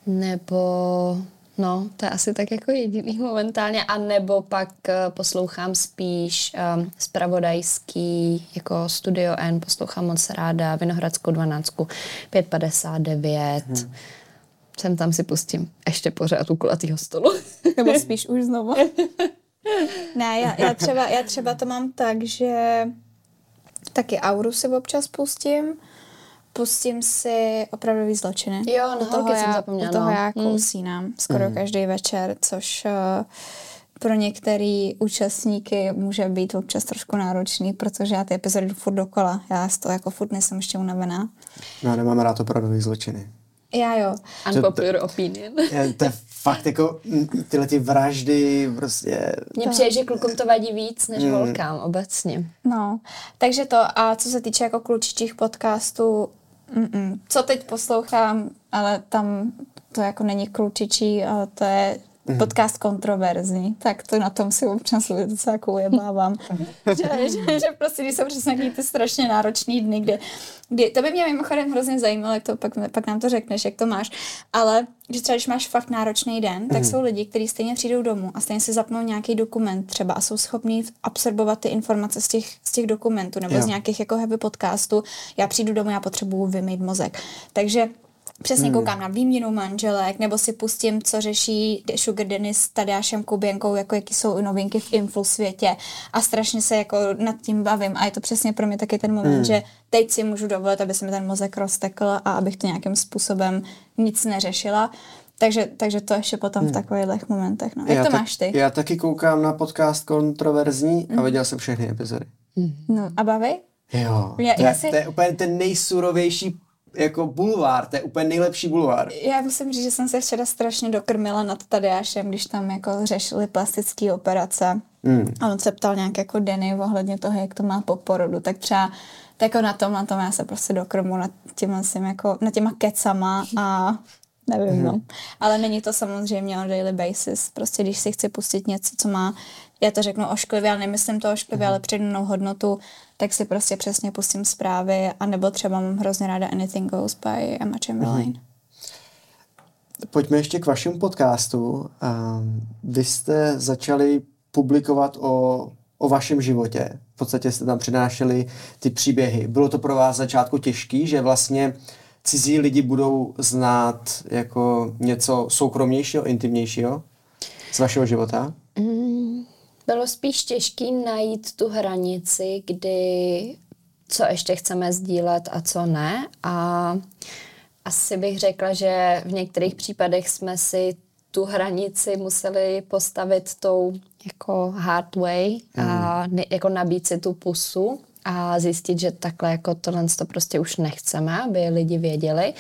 nebo no, to je asi tak jako jediný momentálně, a nebo pak uh, poslouchám spíš um, spravodajský, jako Studio N, poslouchám moc ráda, Vinohradskou 12, 559, mm-hmm sem tam si pustím ještě pořád u kulatýho stolu. Nebo spíš už znovu. ne, já, já, třeba, já třeba to mám tak, že taky auru si občas pustím, pustím si opravdový zločiny. Jo, no, u toho já, já, zapomněla. u toho no. já kousínám hmm. skoro hmm. každý večer, což uh, pro některý účastníky může být občas trošku náročný, protože já ty epizody jdu furt dokola. Já z toho jako furt nejsem ještě unavená. No, nemám rád opravdový zločiny. Já jo. Unpopular to, opinion. Je, to je fakt jako tyhle ty vraždy prostě... Mně přijde, že klukům to vadí víc než mm. holkám obecně. No, takže to a co se týče jako klučičích podcastů, mm-mm. co teď poslouchám, ale tam to jako není klučičí, to je mm. podcast kontroverzní, tak to na tom si občas docela jako ujebávám. že, že, že, prostě, když jsou přesně ty strašně náročný dny, kde, kdy, to by mě mimochodem hrozně zajímalo, jak to pak, pak nám to řekneš, jak to máš, ale že třeba když máš fakt náročný den, tak mm. jsou lidi, kteří stejně přijdou domů a stejně si zapnou nějaký dokument třeba a jsou schopní absorbovat ty informace z těch, z těch dokumentů nebo jo. z nějakých jako heavy podcastů. Já přijdu domů, já potřebuju vymýt mozek. Takže Přesně hmm. koukám na výměnu manželek, nebo si pustím, co řeší Sugar Dennis s Tadeášem Kuběnkou, jako jaký jsou novinky v influ světě a strašně se jako nad tím bavím a je to přesně pro mě taky ten moment, hmm. že teď si můžu dovolit, aby se mi ten mozek roztekl a abych to nějakým způsobem nic neřešila. Takže, takže to ještě potom hmm. v takových momentech. No. Jak já to tak, máš ty? Já taky koukám na podcast kontroverzní hmm. a viděl jsem všechny epizody. Hmm. No a baví? Jo, já, to, já si... to je úplně ten nejsurovější jako bulvár, to je úplně nejlepší bulvár. Já musím říct, že jsem se včera strašně dokrmila nad Tadeášem, když tam jako řešili plastické operace. Mm. A on se ptal nějak jako Denny ohledně toho, jak to má po porodu, tak třeba tak jako na tom, na tom já se prostě dokrmu nad těma, jako, nad těma kecama a nevím, mm. no. Ale není to samozřejmě on daily basis. Prostě když si chci pustit něco, co má, já to řeknu ošklivě, ale nemyslím to ošklivě, mm. ale přidanou hodnotu, tak si prostě přesně pustím zprávy, anebo třeba mám hrozně ráda Anything Goes by Emma Chamberlain. Mm. Pojďme ještě k vašemu podcastu. Um, vy jste začali publikovat o, o vašem životě. V podstatě jste tam přinášeli ty příběhy. Bylo to pro vás začátku těžký, že vlastně cizí lidi budou znát jako něco soukromnějšího, intimnějšího z vašeho života? Mm, bylo spíš těžké najít tu hranici, kdy co ještě chceme sdílet a co ne. A asi bych řekla, že v některých případech jsme si tu hranici museli postavit tou jako hard way a mm. jako nabít si tu pusu a zjistit, že takhle jako tohle to prostě už nechceme, aby lidi věděli.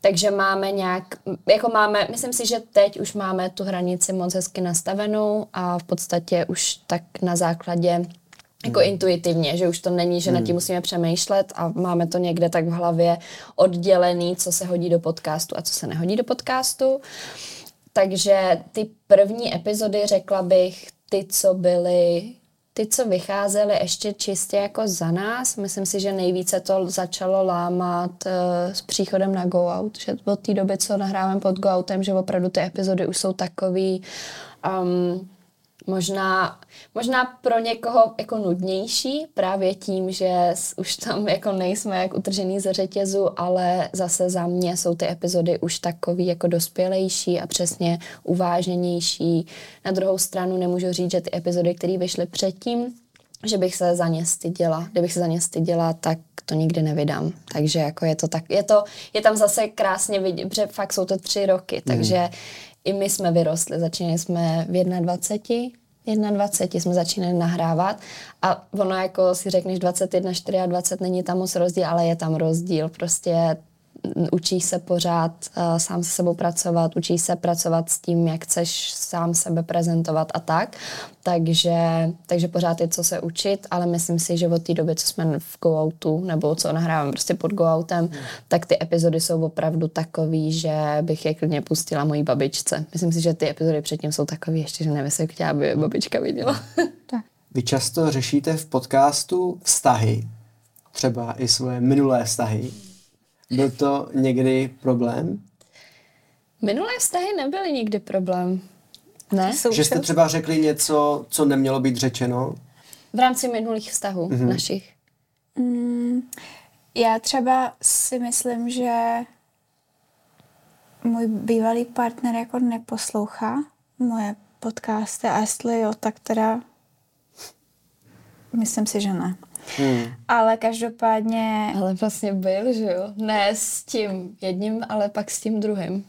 Takže máme nějak, jako máme, myslím si, že teď už máme tu hranici moc hezky nastavenou a v podstatě už tak na základě jako hmm. intuitivně, že už to není, že hmm. nad tím musíme přemýšlet a máme to někde tak v hlavě oddělený, co se hodí do podcastu a co se nehodí do podcastu. Takže ty první epizody, řekla bych, ty, co byly ty, co vycházely ještě čistě jako za nás, myslím si, že nejvíce to začalo lámat uh, s příchodem na Go Out, že od té doby, co nahráváme pod Go Outem, že opravdu ty epizody už jsou takový um, možná, možná pro někoho jako nudnější, právě tím, že už tam jako nejsme jak utržený ze řetězu, ale zase za mě jsou ty epizody už takový jako dospělejší a přesně uváženější. Na druhou stranu nemůžu říct, že ty epizody, které vyšly předtím, že bych se za ně styděla. Kdybych se za ně styděla, tak to nikdy nevydám. Takže jako je to tak, je to, je tam zase krásně vidět, protože fakt jsou to tři roky, takže i my jsme vyrostli, začínali jsme v 21, 21 jsme začínali nahrávat. A ono jako si řekneš 21, 24, není tam moc rozdíl, ale je tam rozdíl, prostě učíš se pořád uh, sám se sebou pracovat, učíš se pracovat s tím, jak chceš sám sebe prezentovat a tak. Takže, takže pořád je co se učit, ale myslím si, že od té doby, co jsme v go nebo co nahrávám prostě pod go hmm. tak ty epizody jsou opravdu takový, že bych je klidně pustila mojí babičce. Myslím si, že ty epizody předtím jsou takový ještě, že nevím, jestli chtěla, aby babička viděla. tak. Vy často řešíte v podcastu vztahy, třeba i svoje minulé vztahy. Byl to někdy problém? Minulé vztahy nebyly nikdy problém. Ne? Že jste třeba řekli něco, co nemělo být řečeno? V rámci minulých vztahů mm-hmm. našich. Mm, já třeba si myslím, že můj bývalý partner jako neposlouchá moje podcasty a jestli jo, tak teda myslím si, že ne. Hmm. Ale každopádně... Ale vlastně byl, že jo? Ne s tím jedním, ale pak s tím druhým.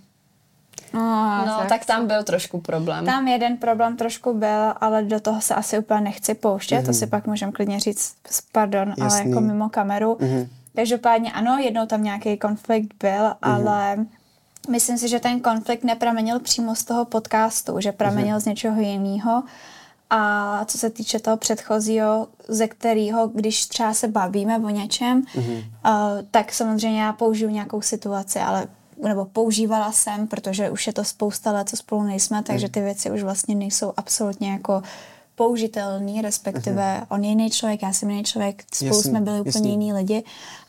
No, no tak, tak tam byl trošku problém. Tam jeden problém trošku byl, ale do toho se asi úplně nechci pouštět, mm-hmm. to si pak můžeme klidně říct, pardon, Jasný. ale jako mimo kameru. Mm-hmm. Každopádně ano, jednou tam nějaký konflikt byl, mm-hmm. ale myslím si, že ten konflikt nepramenil přímo z toho podcastu, že pramenil mm-hmm. z něčeho jiného a co se týče toho předchozího, ze kterého, když třeba se bavíme o něčem, mm-hmm. uh, tak samozřejmě já použiju nějakou situaci, ale nebo používala jsem, protože už je to spousta let, co spolu nejsme, takže mhm. ty věci už vlastně nejsou absolutně jako použitelný, respektive uh-huh. on je jiný člověk, já jsem jiný člověk, spolu jasný, jsme byli úplně jiný lidi,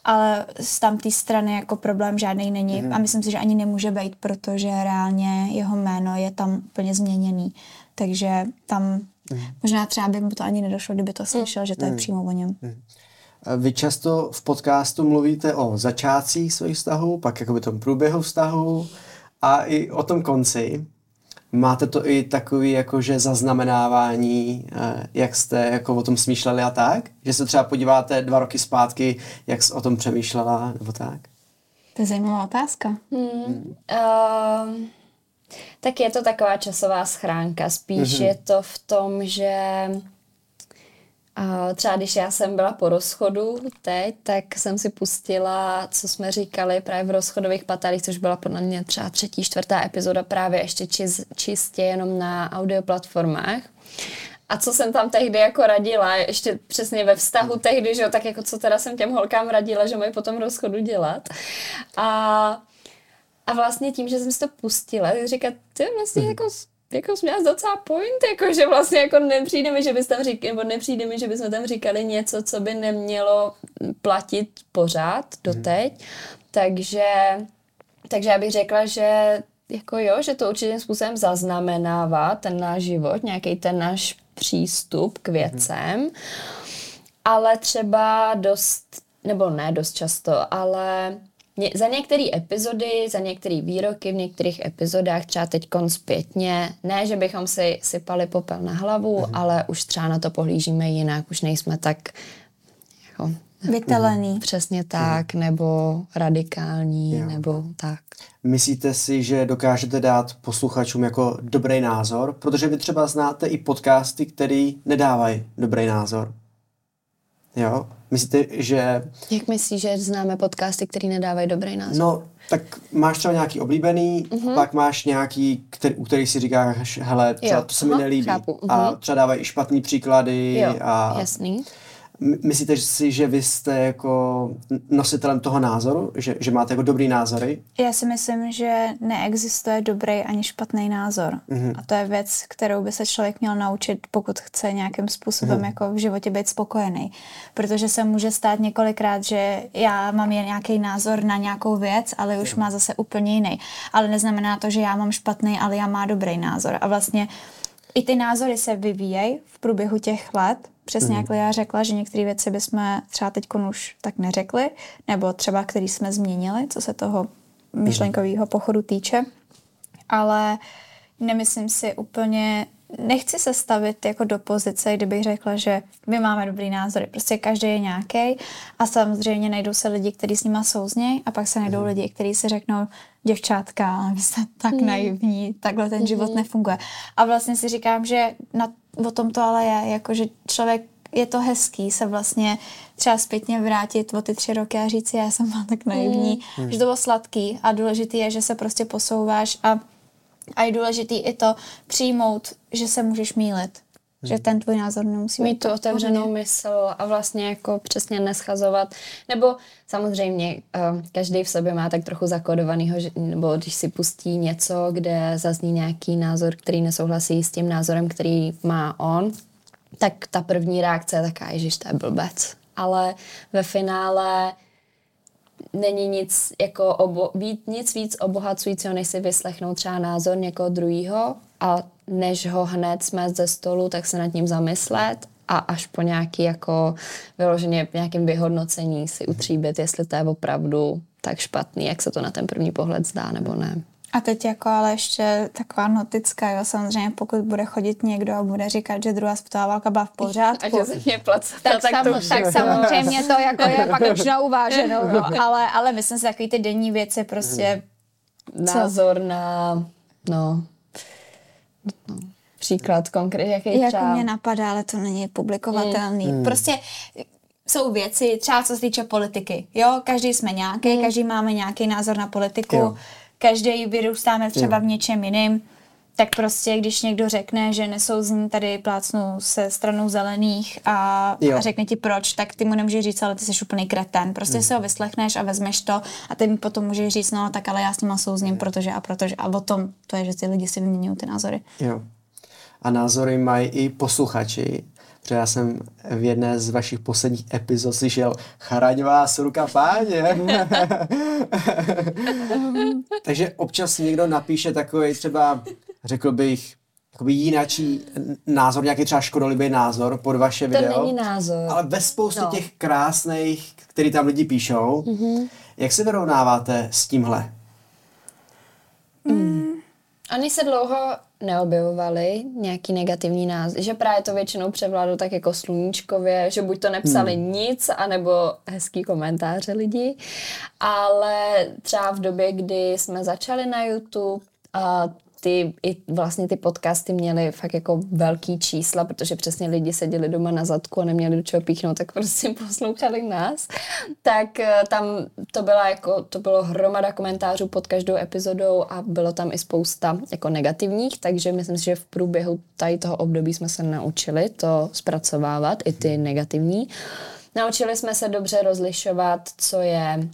ale z tam té strany jako problém žádný není uh-huh. a myslím si, že ani nemůže být, protože reálně jeho jméno je tam úplně změněný, takže tam Mm. Možná třeba by mu to ani nedošlo, kdyby to slyšel, mm. že to je mm. přímo o něm. Mm. Vy často v podcastu mluvíte o začátcích svých vztahů, pak jakoby tom průběhu vztahu a i o tom konci. Máte to i takový jakože zaznamenávání, eh, jak jste jako o tom smýšleli a tak? Že se třeba podíváte dva roky zpátky, jak jsi o tom přemýšlela nebo tak? To je zajímavá otázka. Hmm. Hmm. Uh, tak je to taková časová schránka. Spíš mm-hmm. je to v tom, že třeba když já jsem byla po rozchodu teď, tak jsem si pustila, co jsme říkali právě v rozchodových patalích, což byla podle mě třeba třetí, čtvrtá epizoda právě ještě čist, čistě jenom na audio platformách. A co jsem tam tehdy jako radila, ještě přesně ve vztahu tehdy, že jo, tak jako co teda jsem těm holkám radila, že mají potom rozchodu dělat. A a vlastně tím, že jsem si to pustila, tak říkat, ty vlastně mm. jako jako jsi měla docela point, jako že vlastně jako nepřijde mi, že bys tam říkali, nebo nepřijde mi, že bychom tam říkali něco, co by nemělo platit pořád doteď. Mm. Takže, takže já bych řekla, že jako jo, že to určitým způsobem zaznamenává ten náš život, nějaký ten náš přístup k věcem, mm. ale třeba dost, nebo ne dost často, ale Ně, za některé epizody, za některé výroky v některých epizodách, třeba teď zpětně, ne, že bychom si sypali popel na hlavu, mm. ale už třeba na to pohlížíme jinak, už nejsme tak jako, Vytelený. Přesně tak, mm. nebo radikální, jo. nebo tak. Myslíte si, že dokážete dát posluchačům jako dobrý názor? Protože vy třeba znáte i podcasty, které nedávají dobrý názor. Jo? Myslíte, že... Jak myslíš, že známe podcasty, které nedávají dobrý názor? No, tak máš třeba nějaký oblíbený, uh-huh. pak máš nějaký, který, u kterých si říkáš, hele, třeba jo. to se mi nelíbí. Uh-huh. A mhm. třeba dávají i špatný příklady. Jo, a... jasný. Myslíte si, že vy jste jako nositelem toho názoru? Že, že máte jako dobrý názory? Já si myslím, že neexistuje dobrý ani špatný názor. Mm-hmm. A to je věc, kterou by se člověk měl naučit, pokud chce nějakým způsobem mm-hmm. jako v životě být spokojený. Protože se může stát několikrát, že já mám jen nějaký názor na nějakou věc, ale už má zase úplně jiný. Ale neznamená to, že já mám špatný, ale já má dobrý názor. A vlastně i ty názory se vyvíjejí v průběhu těch let, Přesně mm. jak já řekla, že některé věci bychom třeba teď už tak neřekli, nebo třeba který jsme změnili, co se toho myšlenkového pochodu týče. Ale nemyslím si úplně, nechci se stavit jako do pozice, kdybych řekla, že my máme dobrý názory. Prostě každý je nějaký a samozřejmě najdou se lidi, kteří s nima souznějí a pak se najdou mm. lidi, kteří si řeknou, děvčátka, vy jste tak mm. naivní, takhle ten život mm. nefunguje. A vlastně si říkám, že na, o tom to ale je, jako že člověk je to hezký se vlastně třeba zpětně vrátit o ty tři roky a říct si, já jsem byla tak naivní, mm. že to bylo sladký a důležitý je, že se prostě posouváš a a je důležitý i to přijmout, že se můžeš mílit. Hmm. Že ten tvůj názor nemusí Mít tu otevřenou mysl a vlastně jako přesně neschazovat. Nebo samozřejmě uh, každý v sobě má tak trochu zakodovanýho, že, nebo když si pustí něco, kde zazní nějaký názor, který nesouhlasí s tím názorem, který má on, tak ta první reakce je taková, že to je blbec. Ale ve finále není nic, jako obo, víc, nic víc obohacujícího, než si vyslechnout třeba názor někoho druhého a než ho hned jsme ze stolu, tak se nad ním zamyslet a až po nějaký jako vyloženě nějakém vyhodnocení si utříbit, jestli to je opravdu tak špatný, jak se to na ten první pohled zdá nebo ne. A teď jako ale ještě taková notická, jo, samozřejmě pokud bude chodit někdo a bude říkat, že druhá světová válka byla v pořádku. A že se mě tak, tak, sam, tak samozřejmě to jako je pak už nauváženo, no, ale, ale myslím si takový ty denní věci prostě. Názor na, no, no příklad konkrétně, jaký jako třeba? mě napadá, ale to není publikovatelný. Hmm. Prostě jsou věci, třeba co se týče politiky, jo, každý jsme nějaký, hmm. každý máme nějaký názor na politiku. Jo každý vyrůstáme třeba v něčem jiným, tak prostě, když někdo řekne, že nesouzní tady plácnu se stranou zelených a, a řekne ti proč, tak ty mu nemůžeš říct, ale ty jsi úplný kreten. Prostě mm. si ho vyslechneš a vezmeš to a ty mi potom můžeš říct, no tak ale já s nima souzním, protože a protože a o tom to je, že ty lidi si vyměňují ty názory. Jo. A názory mají i posluchači Protože já jsem v jedné z vašich posledních epizod slyšel chraň vás ruka páně. Takže občas někdo napíše takový třeba, řekl bych, jakoby jináčí názor, nějaký třeba škodolibý názor pod vaše video. To není názor. Ale ve spoustě no. těch krásných, který tam lidi píšou. Mm-hmm. Jak se vyrovnáváte s tímhle? Mm. Oni se dlouho neobjevovali nějaký negativní názor, že právě to většinou převládlo tak jako sluníčkově, že buď to nepsali hmm. nic, anebo hezký komentáře lidí, ale třeba v době, kdy jsme začali na YouTube, a ty, i vlastně ty podcasty měly fakt jako velký čísla, protože přesně lidi seděli doma na zadku a neměli do čeho píchnout, tak prostě poslouchali nás. Tak eh, tam to byla jako, to bylo hromada komentářů pod každou epizodou a bylo tam i spousta jako negativních, takže myslím si, že v průběhu tady toho období jsme se naučili to zpracovávat, i ty negativní. Naučili jsme se dobře rozlišovat, co je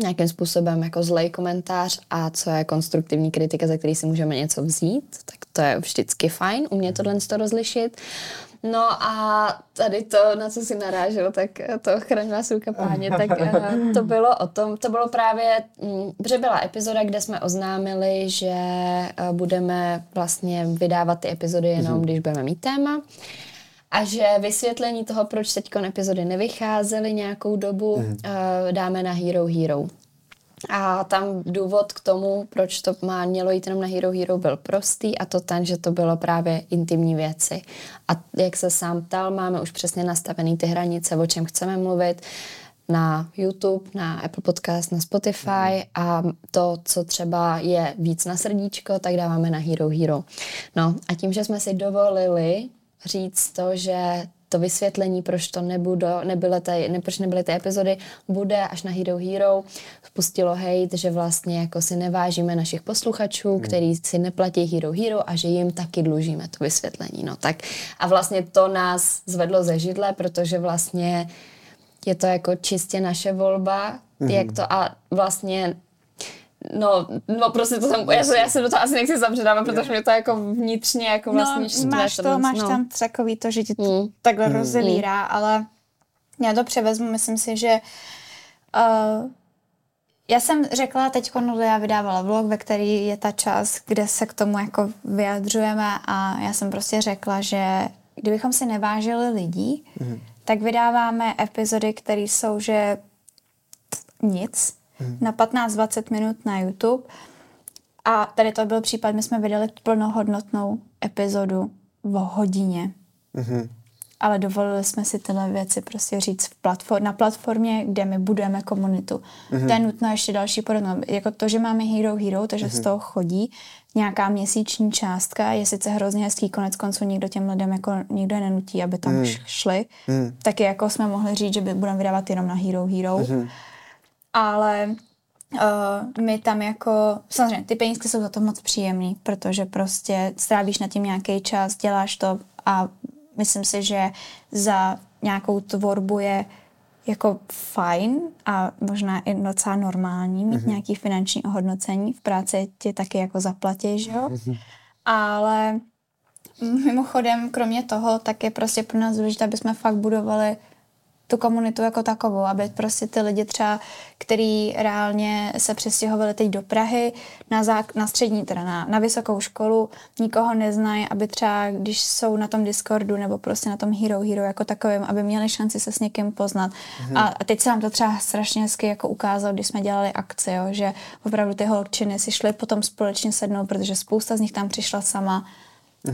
nějakým způsobem jako zlej komentář a co je konstruktivní kritika, za který si můžeme něco vzít, tak to je vždycky fajn, umět tohle to rozlišit. No a tady to, na co si narážel, tak to chraň vás ruka páně, tak eh, to bylo o tom, to bylo právě, mm, protože byla epizoda, kde jsme oznámili, že eh, budeme vlastně vydávat ty epizody jenom, mm-hmm. když budeme mít téma a že vysvětlení toho, proč teď epizody nevycházely nějakou dobu, mm. dáme na Hero Hero. A tam důvod k tomu, proč to má mělo jít jenom na Hero Hero, byl prostý a to ten, že to bylo právě intimní věci. A jak se sám ptal, máme už přesně nastavený ty hranice, o čem chceme mluvit na YouTube, na Apple Podcast, na Spotify mm. a to, co třeba je víc na srdíčko, tak dáváme na Hero Hero. No a tím, že jsme si dovolili říct to, že to vysvětlení, proč to nebudu, nebyly ty, ne, proč nebyly ty epizody, bude až na Hero Hero. Spustilo hate, že vlastně jako si nevážíme našich posluchačů, hmm. který si neplatí Hero Hero a že jim taky dlužíme to vysvětlení. No tak a vlastně to nás zvedlo ze židle, protože vlastně je to jako čistě naše volba, hmm. jak to a vlastně No, no prostě to tam, já, já se do toho asi nechci zapředávat, protože mě to jako vnitřně jako no, vlastně no. Máš, to, máš no. tam takový to, že ti to mm. takhle mm. rozevírá, ale já to převezmu, myslím si, že uh, já jsem řekla teď, no, já vydávala vlog, ve který je ta část, kde se k tomu jako vyjadřujeme a já jsem prostě řekla, že kdybychom si nevážili lidí, mm. tak vydáváme epizody, které jsou, že nic, hmm. na 15-20 minut na YouTube. A tady to byl případ, my jsme vydali plnohodnotnou epizodu o hodině. Mhm. Ale dovolili jsme si tyhle věci prostě říct v platform, na platformě, kde my budujeme komunitu. Mhm. To je nutno ještě další porodno. Jako to, že máme Hero Hero, takže Mhm. z toho chodí nějaká měsíční částka, je sice hrozně hezký, konec konců nikdo těm lidem jako nikdo nenutí, aby tam Mhm. š- šli. Taky jako jsme mohli říct, že budeme vydávat jenom na Hero Hero. Mhm. Ale uh, my tam jako, samozřejmě ty penízky jsou za to moc příjemný, protože prostě strávíš na tím nějaký čas, děláš to a myslím si, že za nějakou tvorbu je jako fajn a možná i docela normální mít mm-hmm. nějaký finanční ohodnocení. V práci ti taky jako zaplatí, že jo? Mm-hmm. Ale mimochodem, kromě toho, tak je prostě pro nás důležité, aby jsme fakt budovali tu komunitu jako takovou, aby prostě ty lidi třeba, který reálně se přestěhovali teď do Prahy na, zák- na střední, teda na, na vysokou školu, nikoho neznají, aby třeba, když jsou na tom Discordu nebo prostě na tom Hero Hero jako takovým, aby měli šanci se s někým poznat. A, a teď se nám to třeba strašně hezky jako ukázalo, když jsme dělali akci, jo, že opravdu ty holčiny si šly potom společně sednout, protože spousta z nich tam přišla sama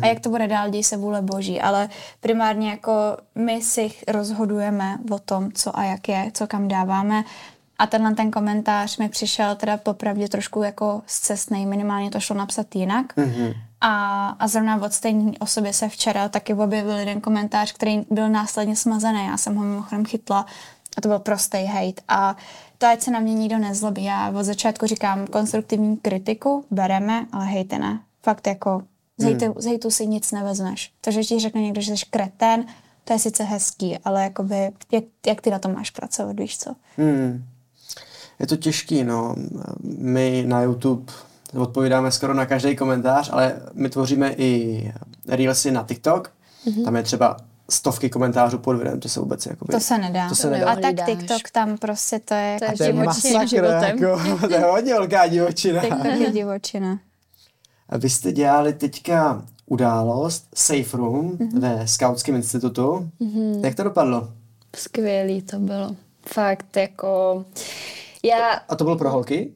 a jak to bude dál, děj se vůle boží. Ale primárně jako my si rozhodujeme o tom, co a jak je, co kam dáváme. A tenhle ten komentář mi přišel teda popravdě trošku jako zcestnej, minimálně to šlo napsat jinak. Mm-hmm. A, a zrovna od stejné osoby se včera taky objevil jeden komentář, který byl následně smazený. Já jsem ho mimochodem chytla a to byl prostý hate. A to, ať se na mě nikdo nezlobí. Já od začátku říkám, konstruktivní kritiku bereme, ale hejte ne. Fakt jako z hejtu, Hmm. z hejtu si nic nevezmeš. To, že ti řekne někdo, že jsi kretén, to je sice hezký, ale jakoby, jak, jak ty na tom máš pracovat, víš co? Hmm. Je to těžký, no. My na YouTube odpovídáme skoro na každý komentář, ale my tvoříme i reelsy na TikTok. Mm-hmm. Tam je třeba stovky komentářů pod videem, to se vůbec jakoby... To se nedá. To se To nedá. A tak. TikTok tam prostě to je, To je jako, To je živočiným masakr, životem. jako, to je hodně velká divočina. TikTok je divočina. A Vy jste dělali teďka událost Safe Room mm-hmm. ve Skautském institutu. Mm-hmm. Jak to dopadlo? Skvělý to bylo. Fakt jako... Já, A to bylo pro holky?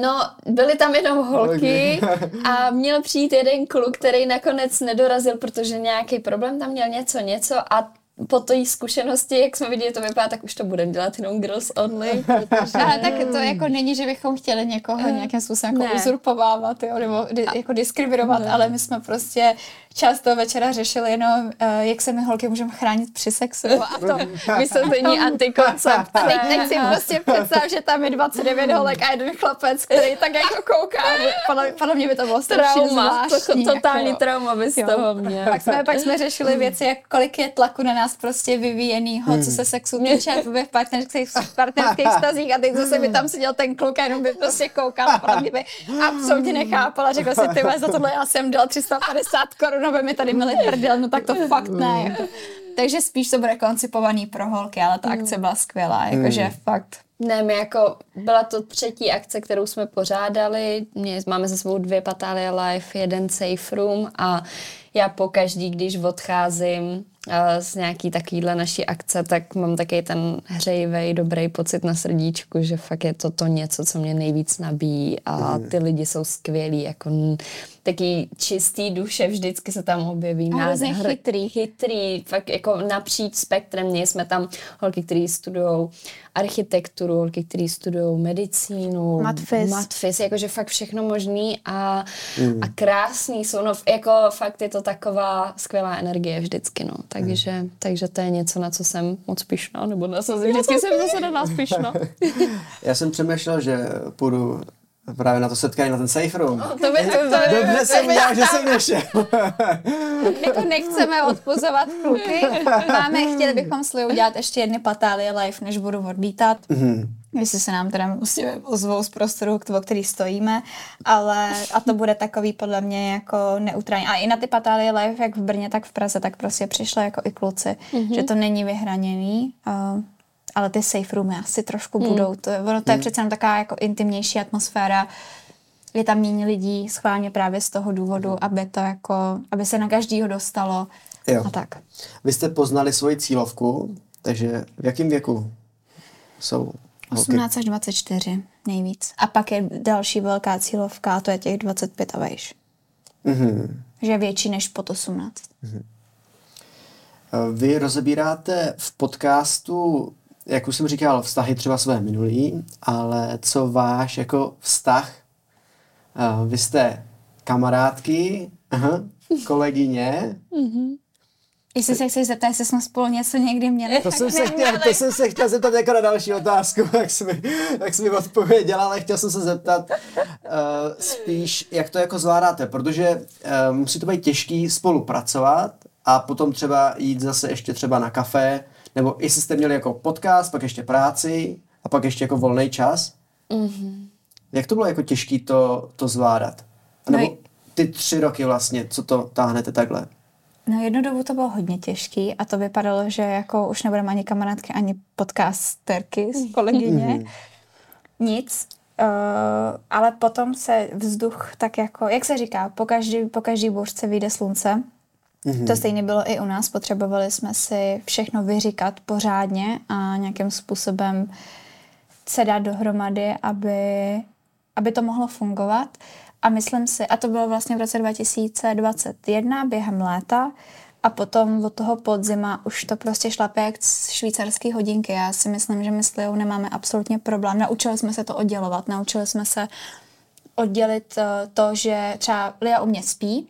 no, byly tam jenom holky a měl přijít jeden kluk, který nakonec nedorazil, protože nějaký problém tam měl něco, něco a po té zkušenosti, jak jsme viděli, to vypadá, tak už to budeme dělat jenom girls only. Protože... Ale tak to jako není, že bychom chtěli někoho nějakým způsobem jako Ne. uzurpovávat, jo, nebo di, jako diskriminovat, ale my jsme prostě část toho večera řešili jenom, uh, jak se my holky můžeme chránit při sexu. A to Vysvětlení antikoncepce. A teď, teď si prostě představ, že tam je 29 holek a jeden chlapec, který tak jako kouká. Podle, podle mě by to bylo strašně Trauma, to, zvláštní. totální jako. trauma bys Jo. toho měl. Pak jsme, pak jsme řešili věci, jak kolik je tlaku na nás prostě vyvíjenýho, co se sexu týče v partnerských, v partnerských stazích a teď zase by tam seděl ten kluk a jenom by prostě koukal a podle mě by absolutně nechápal a řekl si, ty za tohle já jsem dal 350 korun, aby mi tady měli prdel, no tak to fakt ne. Jako. Takže spíš to bude koncipovaný pro holky, ale ta akce byla skvělá, jakože fakt. Ne, my jako, byla to třetí akce, kterou jsme pořádali, mě, máme za sebou dvě Patálie Live, jeden Safe Room a já pokaždý, když odcházím z nějaký takovýhle naší akce, tak mám taky ten hřejivej, dobrý pocit na srdíčku, že fakt je to to něco, co mě nejvíc nabíjí a ty lidi jsou skvělí, jako taky čistý duše vždycky se tam objeví. A hrozně chytrý. chytrý, fakt jako napříč spektrem. Měli jsme tam holky, které studují architekturu, holky, které studují medicínu, Matfis. matfis, jakože fakt všechno možný a, a krásný jsou, no jako fakt je to taková skvělá energie vždycky, no, takže, takže to je něco, na co jsem moc pišná, nebo na co vždycky jsem zase na nás pišná. Já jsem přemýšlel, že půjdu právě na to setkání, na ten Safe Room. To by, to, to, Dobře jsem udělal, že jsem nešel. Jako nechceme odpozovat kluky. Máme, chtěli bychom s udělat ještě jedny patálie live, než budu odlítat. Mm-hmm. Jestli se nám teda prostě ozvou z prostoru, o který stojíme, ale a to bude takový podle mě jako neutrální. A i na ty patálie live, jak v Brně, tak v Praze, tak prostě přišli jako i kluci, mm-hmm. že to není vyhraněný. Uh, ale ty safe roomy asi trošku mm. budou. To, je- ono to je přece jenom taková jako intimnější atmosféra. Je tam méně lidí schválně právě z toho důvodu, aby to jako, aby se na každýho dostalo. Jo. A tak. Vy jste poznali svoji cílovku, takže v jakém věku jsou holky? 18 až 24 nejvíc. A pak je další velká cílovka, a to je těch 25 a vejš. Mm-hmm. Že je větší než pod 18. Mm-hmm. Vy rozebíráte v podcastu, jak už jsem říkal, vztahy třeba své minulý, ale co váš jako vztah? Vy jste kamarádky, aha, kolegyně, mm-hmm. Jestli se chceš zeptat, jestli jsme spolu něco někdy měli, to jsem, se chtěl, to jsem se chtěl zeptat jako na další otázku, jak jsi mi, jak jsi mi odpověděla, ale chtěl jsem se zeptat uh, spíš, jak to jako zvládáte, protože uh, musí to být těžký spolupracovat a potom třeba jít zase ještě třeba na kafe, nebo jestli jste měli jako podcast, pak ještě práci a pak ještě jako volný čas. Mm-hmm. Jak to bylo jako těžký to, to zvládat? Nebo no, ty tři roky vlastně, co to táhnete takhle? No jednu dobu to bylo hodně těžký a to vypadalo, že jako už nebudeme ani kamarádky, ani podcasterky z kolegyně. Mm. Nic. Uh, ale potom se vzduch tak jako, jak se říká, po každý, po každý bouřce vyjde slunce. Mm-hmm. To stejně bylo i u nás. Potřebovali jsme si všechno vyříkat pořádně a nějakým způsobem se dát dohromady, aby, aby to mohlo fungovat. A myslím si, a to bylo vlastně v roce 2021 během léta, a potom od toho podzima už to prostě šlape jak švýcarský hodinky. Já si myslím, že my s Liou nemáme absolutně problém. Naučili jsme se to oddělovat, naučili jsme se oddělit eh, to, že třeba Lia u mě spí,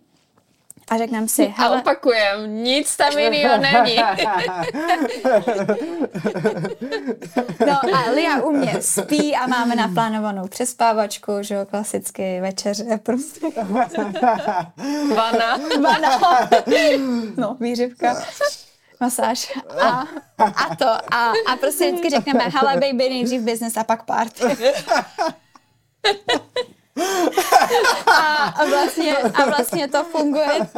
a řekneme si, hele... A opakujem, nic tam jiného není. no a Lia u mě spí a máme naplánovanou přespávačku, že jo, klasicky večeře, prostě. Vana. Vana. No, výřivka masáž a, a to. A, a prostě vždycky řekneme, hele baby, nejdřív business a pak party. a, a, vlastně, a vlastně to funguje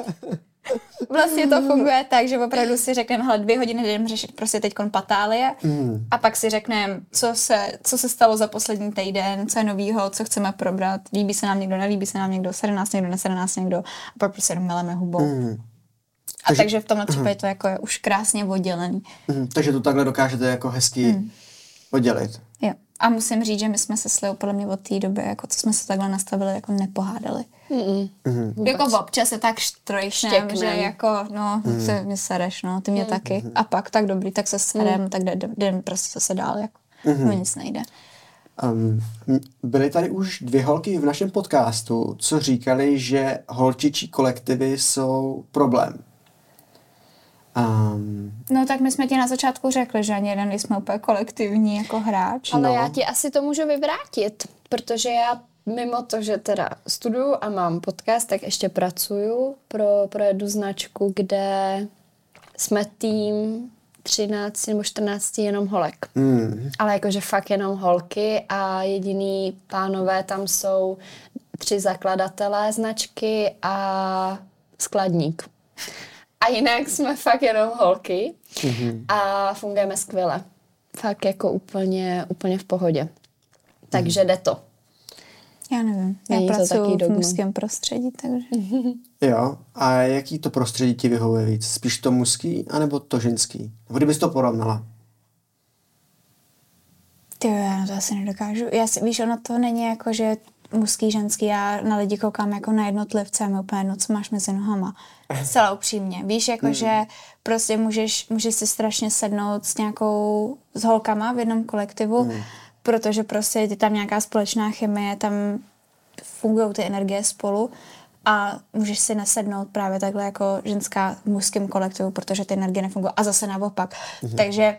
Vlastně to funguje tak, že opravdu si řekneme, hele, dvě hodiny jdeme řešit prostě teď patálie mm. a pak si řekneme, co se, co se stalo za poslední týden, co je novýho, co chceme probrat, líbí se nám někdo, nelíbí se nám někdo, sere nás někdo, nesere nás někdo a pak prostě jenom meleme hubou. Mm. A takže, takže v tomhle případě to jako je už krásně oddělený. Mm, takže to takhle dokážete jako hezky mm. oddělit. A musím říct, že my jsme se s Leo podle mě od té doby, jako co jsme se takhle nastavili, jako nepohádali. Mm-mm. Mm-hmm. Jako občas se tak štrojšnem, že jako, no, mm. ty mě sereš, no, ty mě mm. taky. A pak tak dobrý, tak se serem, mm. tak jdem prostě zase dál, jako, mm-hmm. nic nejde. Um, byly tady už dvě holky v našem podcastu, co říkali, že holčičí kolektivy jsou problém. Um, no tak my jsme ti na začátku řekli, že ani jeden jsme úplně kolektivní jako hráč. Ale no. já ti asi to můžu vyvrátit, protože já mimo to, že teda studuju a mám podcast, tak ještě pracuju pro, pro jednu značku, kde jsme tým 13 nebo 14 jenom holek. Mm. Ale jakože fakt jenom holky a jediný pánové tam jsou tři zakladatelé značky a skladník. A jinak jsme fakt jenom holky mm-hmm. a fungujeme skvěle. Fakt jako úplně, úplně v pohodě. Takže mm. jde to. Já nevím. Já Není pracuji v mužském prostředí, takže... Jo. A jaký to prostředí ti vyhovuje víc? Spíš to mužský, anebo to ženský? Nebo kdybys to porovnala? Ty já to asi nedokážu. Já si, víš, ono to není jako, že mužský, ženský, já na lidi koukám jako na jednotlivce a mi úplně co máš mezi nohama. Zcela upřímně. Víš, jako hmm. že prostě můžeš, můžeš si strašně sednout s nějakou, s holkama v jednom kolektivu, hmm. protože prostě je tam nějaká společná chemie, tam fungují ty energie spolu a můžeš si nesednout právě takhle jako ženská v mužském kolektivu, protože ty energie nefungují a zase naopak. Hmm. Takže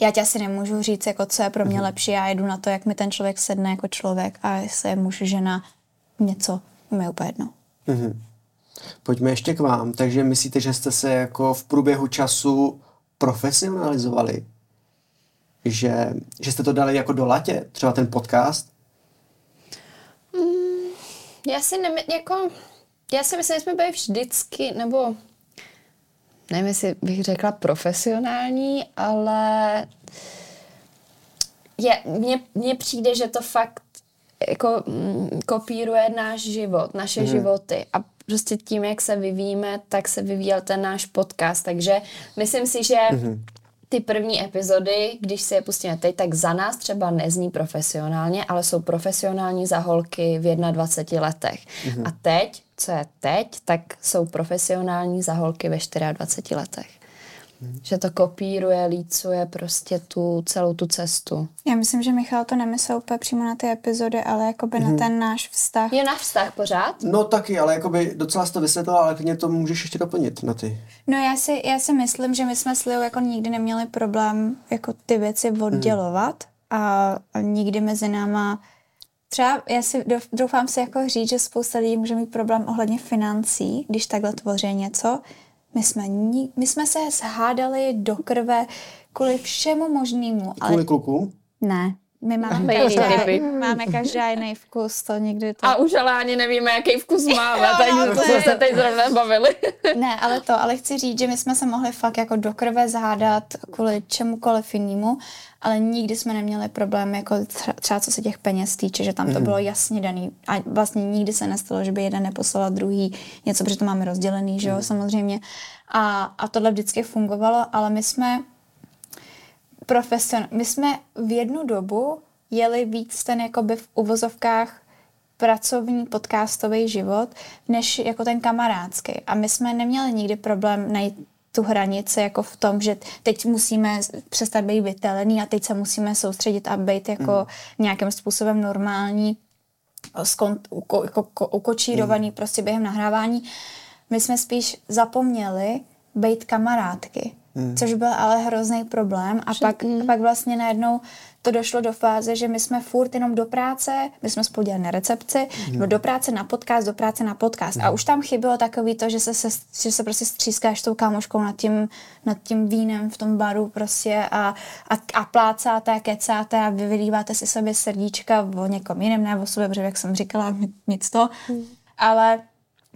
já tě asi nemůžu říct, jako co je pro mě mm-hmm. lepší. Já jedu na to, jak mi ten člověk sedne jako člověk a jestli je muž, žena, něco, mi je úplně jedno. Mm-hmm. Pojďme ještě k vám. Takže myslíte, že jste se jako v průběhu času profesionalizovali? Že, že jste to dali jako do latě? Třeba ten podcast? Mm, já si ne, jako, já si myslím, že jsme byli vždycky, nebo nevím, jestli bych řekla profesionální, ale je, mně, mně přijde, že to fakt jako mm, kopíruje náš život, naše mm. životy a prostě tím, jak se vyvíjíme, tak se vyvíjel ten náš podcast, takže myslím si, že mm. Ty první epizody, když si je pustíme teď, tak za nás třeba nezní profesionálně, ale jsou profesionální za holky v 21 letech. Mm-hmm. A teď, co je teď, tak jsou profesionální za holky ve 24 letech. Hmm. Že to kopíruje, lícuje prostě tu celou tu cestu. Já myslím, že Michal to nemyslel úplně přímo na ty epizody, ale jakoby mm-hmm. na mhm. ten náš vztah. Je na vztah pořád? No taky, ale jakoby docela jsi to vysvětlila, ale klidně to můžeš ještě doplnit na ty. No já si, já si myslím, že my jsme s Liou jako nikdy neměli problém jako ty věci oddělovat mm. a, a nikdy mezi náma Třeba já si doufám si jako říct, že spousta lidí může mít problém ohledně financí, když takhle tvoří něco, my jsme, ni- my jsme se shádali do krve kvůli všemu možnému. Ale... Kvůli kluku? Ne. My máme, každá, máme každá jiný vkus, to nikdy to... A už ale ani nevíme, jaký vkus máme, takže no, to jsme se teď zrovna bavili. ne, ale to, ale chci říct, že my jsme se mohli fakt jako do krve zhádat kvůli čemukoliv jinému, ale nikdy jsme neměli problém, jako třeba co se těch peněz týče, že tam to mm. bylo jasně daný. A vlastně nikdy se nestalo, že by jeden neposlal druhý něco, protože to máme rozdělený, že jo, mm. samozřejmě. A, a tohle vždycky fungovalo, ale my jsme profesion... My jsme v jednu dobu jeli víc ten jakoby v uvozovkách pracovní podcastový život, než jako ten kamarádský. A my jsme neměli nikdy problém najít tu hranici jako v tom, že teď musíme přestat být vytelený a teď se musíme soustředit a být jako mm. nějakým způsobem normální, skont, uko, jako, ukočírovaný mm. prostě během nahrávání. My jsme spíš zapomněli být kamarádky. Hmm. Což byl ale hrozný problém a pak, hmm. pak vlastně najednou to došlo do fáze, že my jsme furt jenom do práce, my jsme spolu dělali na recepci, hmm. no do práce na podcast, do práce na podcast. Hmm. A už tam chybělo takový to, že se, se, že se prostě střískáš tou kámoškou nad tím, nad tím vínem v tom baru prostě a, a, a plácáte a kecáte a vy vylíváte si sobě srdíčka o někom jiném, ne o sobě, protože jak jsem říkala, nic to. Hmm. Ale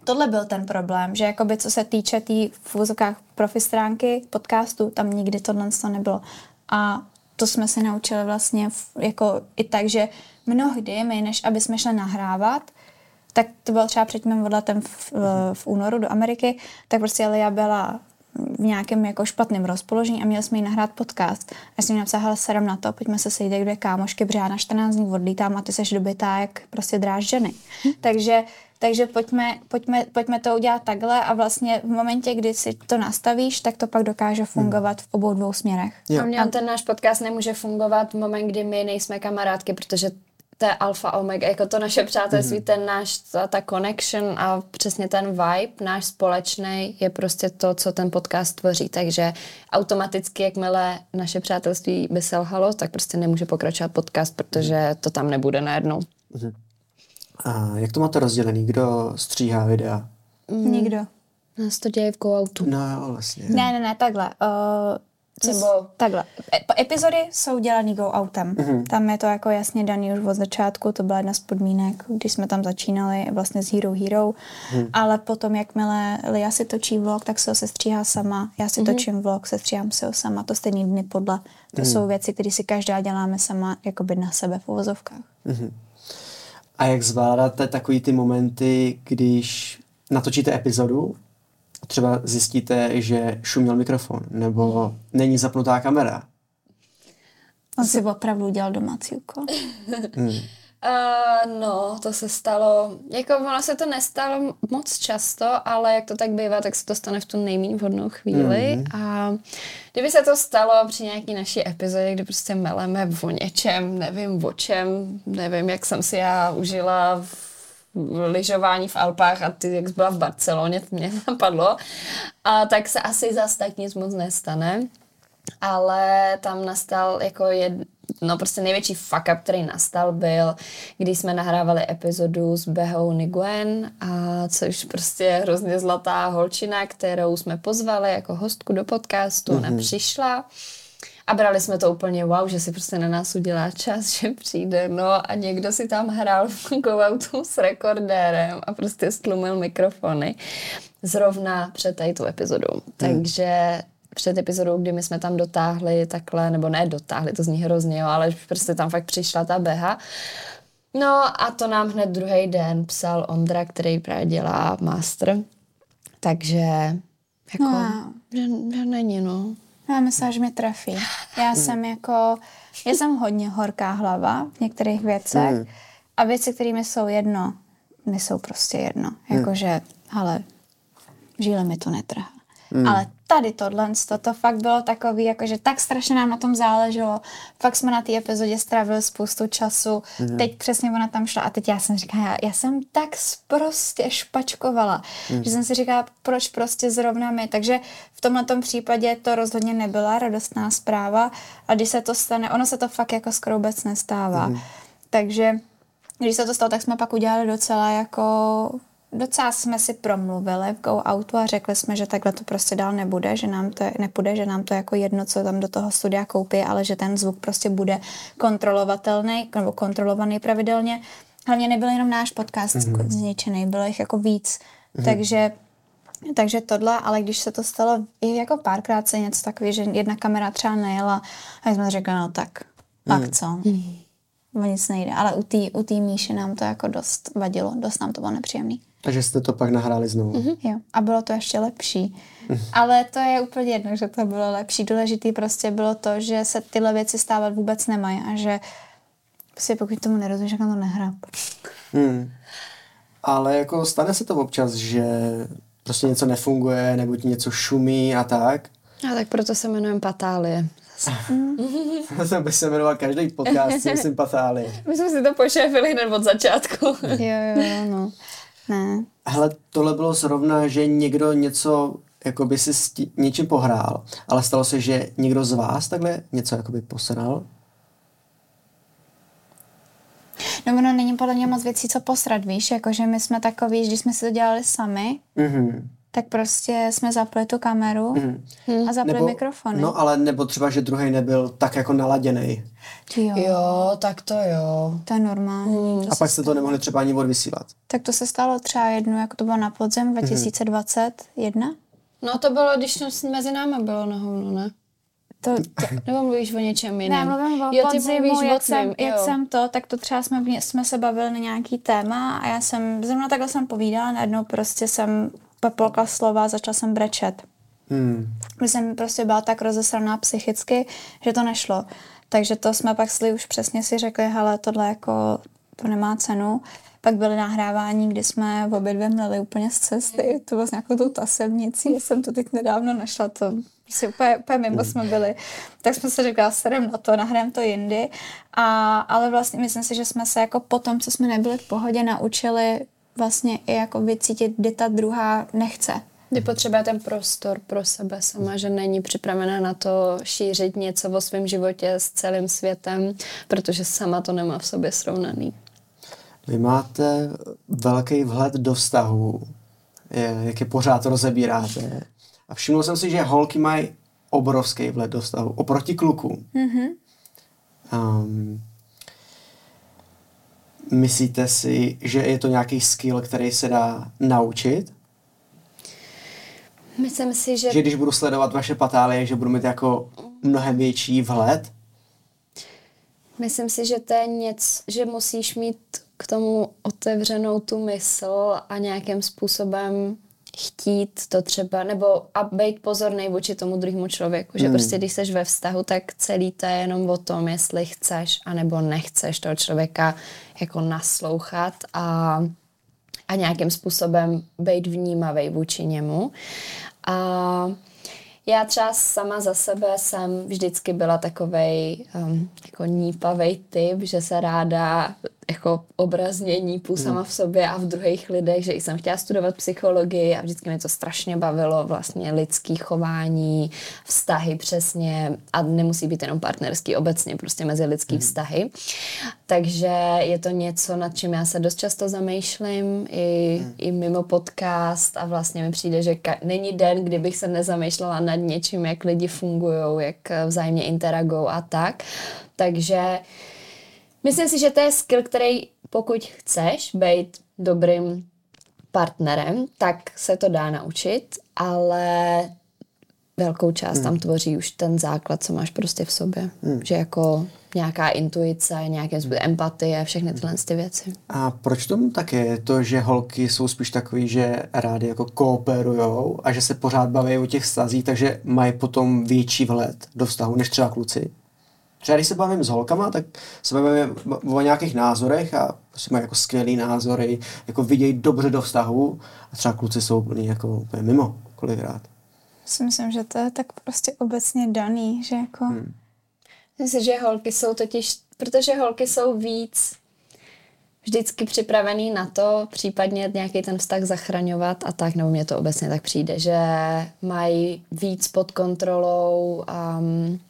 tohle byl ten problém, že jakoby co se týče té tý, v úzokách profi stránky podcastu, tam nikdy tohle to nebylo. A to jsme se naučili vlastně v, jako i tak, že mnohdy my, než aby jsme šli nahrávat, tak to bylo třeba před mým odletem v, v, v únoru do Ameriky, tak prostě já byla v nějakém jako špatném rozpoložení a měli jsme jí nahrát podcast. Já jsem jí napsala, hele, sedem na to, pojďme se sejít, kde kámošky, protože já na 14 dní odlítám a ty seš dobytá jak prostě dráž ženy. Hm. Takže takže pojďme, pojďme, pojďme to udělat takhle a vlastně v momentě, kdy si to nastavíš, tak to pak dokáže fungovat v obou dvou směrech. Jo. A ten náš podcast nemůže fungovat v moment, kdy my nejsme kamarádky, protože to je alfa omega, jako to naše přátelství, mm-hmm. ten náš, ta, ta connection a přesně ten vibe, náš společný, je prostě to, co ten podcast tvoří. Takže automaticky, jakmile naše přátelství by selhalo, tak prostě nemůže pokračovat podcast, protože to tam nebude najednou. Mm-hmm. A jak to máte rozdělený? Kdo stříhá videa? Mm. Nikdo. Nás to děje v go-outu. No jo, vlastně. Ne, ne, ne, takhle. Uh, nebo... Takhle. E- epizody jsou dělaný go outem. Mm-hmm. Tam je to jako jasně daný už od začátku, to byla jedna z podmínek, když jsme tam začínali vlastně s Hero Hero. Mm. Ale potom, jakmile Lia si točí vlog, tak se ho sestříhá sama. Já si mm-hmm. točím vlog, sestříhám se ho sama. To stejný dny podle. To mm. jsou věci, které si každá děláme sama, jakoby na sebe v uvozovkách. Mm-hmm. A jak zvládáte takový ty momenty, když natočíte epizodu, třeba zjistíte, že šuměl mikrofon, nebo není zapnutá kamera? On si opravdu udělal domácí úkol. hmm. Uh, no, to se stalo, jako ono se to nestalo moc často, ale jak to tak bývá, tak se to stane v tu nejméně vhodnou chvíli. Mm. a kdyby se to stalo při nějaký naší epizodě, kdy prostě meleme o něčem, nevím o čem, nevím, jak jsem si já užila v lyžování v Alpách a ty, jak jsi byla v Barceloně, to mě napadlo, a tak se asi zas tak nic moc nestane. Ale tam nastal jako jed, no prostě největší fuck up, který nastal, byl, když jsme nahrávali epizodu s Behou Niguen, a což prostě je hrozně zlatá holčina, kterou jsme pozvali jako hostku do podcastu, mm-hmm. nepřišla. A brali jsme to úplně wow, že si prostě na nás udělá čas, že přijde, no a někdo si tam hrál v go s rekordérem a prostě stlumil mikrofony zrovna před tady tu epizodu. Hmm. Takže před epizodou, kdy my jsme tam dotáhli takhle, nebo ne dotáhli, to zní hrozně, jo, ale prostě tam fakt přišla ta beha. No a to nám hned druhý den psal Ondra, který právě dělá master. Takže jako, no. že, že není, no. Já myslím, že mě trefí. Já jsem jako, já jsem hodně horká hlava v některých věcech Hmm. a věci, které mi jsou jedno, mi jsou prostě jedno. Jakože, ale žíle mi to netrhá. Ale tady tohle, to, to fakt bylo takový, jakože tak strašně nám na tom záleželo. Fakt jsme na té epizodě strávili spoustu času. Teď přesně ona tam šla a teď já jsem říkala, já, já jsem tak prostě špačkovala, že jsem si říkala, proč prostě zrovna my. Takže v tomhle případě to rozhodně nebyla radostná zpráva a když se to stane, ono se to fakt jako skoro vůbec nestává. Takže když se to stalo, tak jsme pak udělali docela jako docela jsme si promluvili v Go Outu a řekli jsme, že takhle to prostě dál nebude, že nám to nepůjde, že nám to jako jedno, co tam do toho studia koupí, ale že ten zvuk prostě bude kontrolovatelný nebo kontrolovaný pravidelně. Hlavně nebyl jenom náš podcast mm-hmm. zničený, bylo jich jako víc. Mm-hmm. Takže takže tohle, ale když se to stalo i jako párkrát se něco takový, že jedna kamera třeba nejela, a jsme řekli, no tak, pak co? O nic nejde. Ale u té u tý Míši nám to jako dost vadilo, dost nám to bylo nepříjemný. Takže jste to pak nahráli znovu. Mm-hmm. Jo. A bylo to ještě lepší. Ale to je úplně jedno, že to bylo lepší. Důležitý prostě bylo to, že se tyhle věci stávat vůbec nemají a že si pokud tomu nerozumíš, tak na to nehrá. Hmm. Ale jako stane se to občas, že prostě něco nefunguje, nebo ti něco šumí a tak. A tak proto se jmenujeme Patálie. to by se jmenoval každý podcast, si myslím patálie. My jsme si to pošéfili hned od začátku. Jo, jo, jo, no. Ne. Hele, tohle bylo zrovna, že někdo něco jakoby si s tí, něčím pohrál, ale stalo se, že někdo z vás takhle něco jakoby posral? No ono není podle mě moc věcí, co posrat, víš, jakože my jsme takový, že když jsme si to dělali sami, Mhm. Tak prostě jsme zapli tu kameru a zapli mikrofony. No ale nebo třeba, že druhý nebyl tak jako naladěný. jo. Jo, tak to jo. To je normální. A pak jste to nemohli třeba ani odvysílat. Tak to se stalo třeba jednou, jako to bylo na podzem 2021. No to bylo, když to mezi náma bylo na hovno, ne? To, Nebo mluvíš o něčem jiném? Ne, mluvím o jo, ty podzimu, mluvíš jak, jsem, jak jo. jsem to, tak to třeba jsme, jsme se bavili na nějaký téma a já jsem, zrovna takhle jsem povídala, najednou prostě jsem popolkla slova, začala jsem brečet. Hmm. Že jsem prostě byla tak rozesraná psychicky, že to nešlo. Takže to jsme pak sli už přesně si řekli, hele, tohle jako, to nemá cenu. Pak byly nahrávání, kdy jsme v obě dvě mleli úplně z cesty. To bylo s nějakou tou tasevnicí, já jsem to teď nedávno našla, to si úplně, úplně mimo jsme byli. Tak jsme si řekli, serem na to, nahrám to jindy. A, ale vlastně myslím si, že jsme se jako potom, co jsme nebyli v pohodě, naučili vlastně i jako vycítit, kdy ta druhá nechce. Kdy potřebuje ten prostor pro sebe sama, že není připravená na to šířit něco o svém životě s celým světem, protože sama to nemá v sobě srovnaný. Vy máte velký vhled do vztahu, jak je pořád rozebíráte. A všiml jsem si, že holky mají obrovský vhled do vztahu oproti klukům. Mm-hmm. Um, myslíte si, že je to nějaký skill, který se dá naučit? Myslím si, že Že když budu sledovat vaše patálie, že budu mít jako mnohem větší vhled? Myslím si, že to je něco, že musíš mít k tomu otevřenou tu mysl a nějakým způsobem chtít to třeba, nebo a být pozorný vůči tomu druhému člověku. Že prostě když jsi ve vztahu, tak celý to je jenom o tom, jestli chceš anebo nechceš toho člověka jako naslouchat a, a nějakým způsobem být vnímavý vůči němu. A já třeba sama za sebe jsem vždycky byla takovej um, jako nípavej typ, že se ráda jako obrazně nípu sama v sobě a v druhých lidech, že jsem chtěla studovat psychologii a vždycky mě to strašně bavilo, vlastně lidský chování, vztahy přesně a nemusí být jenom partnerský, obecně prostě mezi lidský vztahy. Takže je to něco, nad čím já se dost často zamýšlím i, i mimo podcast a vlastně mi přijde, že ka- není den, kdybych se nezamýšlela nad něčím, jak lidi fungují, jak eh, vzájemně interagují a tak. Takže myslím si, že to je skill, který pokud chceš být dobrým partnerem, tak se to dá naučit, ale velkou část tam tvoří už ten základ, co máš prostě v sobě. Že jako nějaká intuice, nějaké empatie, všechny tyhle ty věci. A proč tomu tak je? To, že holky jsou spíš takový, že rádi jako kooperujou a že se pořád baví o těch stazích, takže mají potom větší vhled do vztahu než třeba kluci? Třeba když se bavím s holkama, tak se bavíme o nějakých názorech a prostě mají jako skvělý názory, jako vidějí dobře do vztahu a třeba kluci jsou úplně jako úplně mimo kolikrát. Si myslím, že to je tak prostě obecně daný, že jako... Hmm. Myslím, že holky jsou totiž, protože holky jsou víc vždycky připravený na to, případně nějaký ten vztah zachraňovat a tak, nebo mně to obecně tak přijde, že mají víc pod kontrolou um,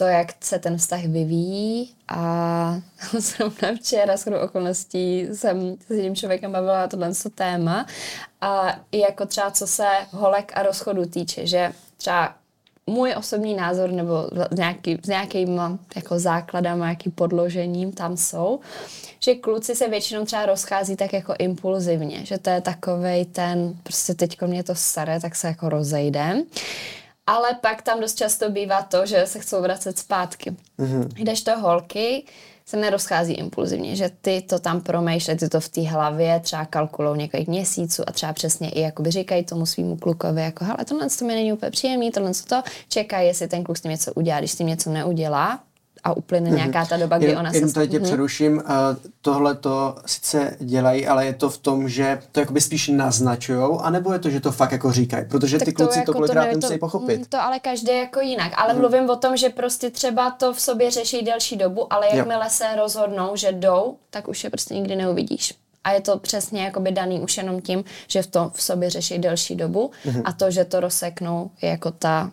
to, jak se ten vztah vyvíjí. A zrovna včera s okolností jsem s jedním člověkem bavila tohle téma. A i jako třeba co se holek a rozchodu týče, že třeba můj osobní názor nebo nějaký, s nějakým jako základem, nějakým podložením tam jsou, že kluci se většinou třeba rozchází tak jako impulzivně, že to je takovej ten, prostě teďko mě to staré, tak se jako rozejdem ale pak tam dost často bývá to, že se chcou vracet zpátky. Mm-hmm. Když to holky se nerozchází impulzivně, že ty to tam promýšlej, ty to v té hlavě třeba kalkulou několik měsíců a třeba přesně i jakoby říkají tomu svýmu klukovi, jako hele, tohle to mi není úplně příjemný, tohle to, čekají, jestli ten kluk s tím něco udělá, když s tím něco neudělá, a uplyne nějaká ta doba, kdy jen, ona jen se... Jen tě mm-hmm. přeruším, tohle to sice dělají, ale je to v tom, že to jakoby spíš naznačujou, anebo je to, že to fakt jako říkají, protože tak ty kluci to, jako to kolikrát to, nemusí pochopit. Mm, to ale každý jako jinak, ale hmm. mluvím o tom, že prostě třeba to v sobě řeší delší dobu, ale jakmile jo. se rozhodnou, že jdou, tak už je prostě nikdy neuvidíš. A je to přesně jakoby daný už jenom tím, že v to v sobě řeší delší dobu hmm. a to, že to rozseknou, je jako ta,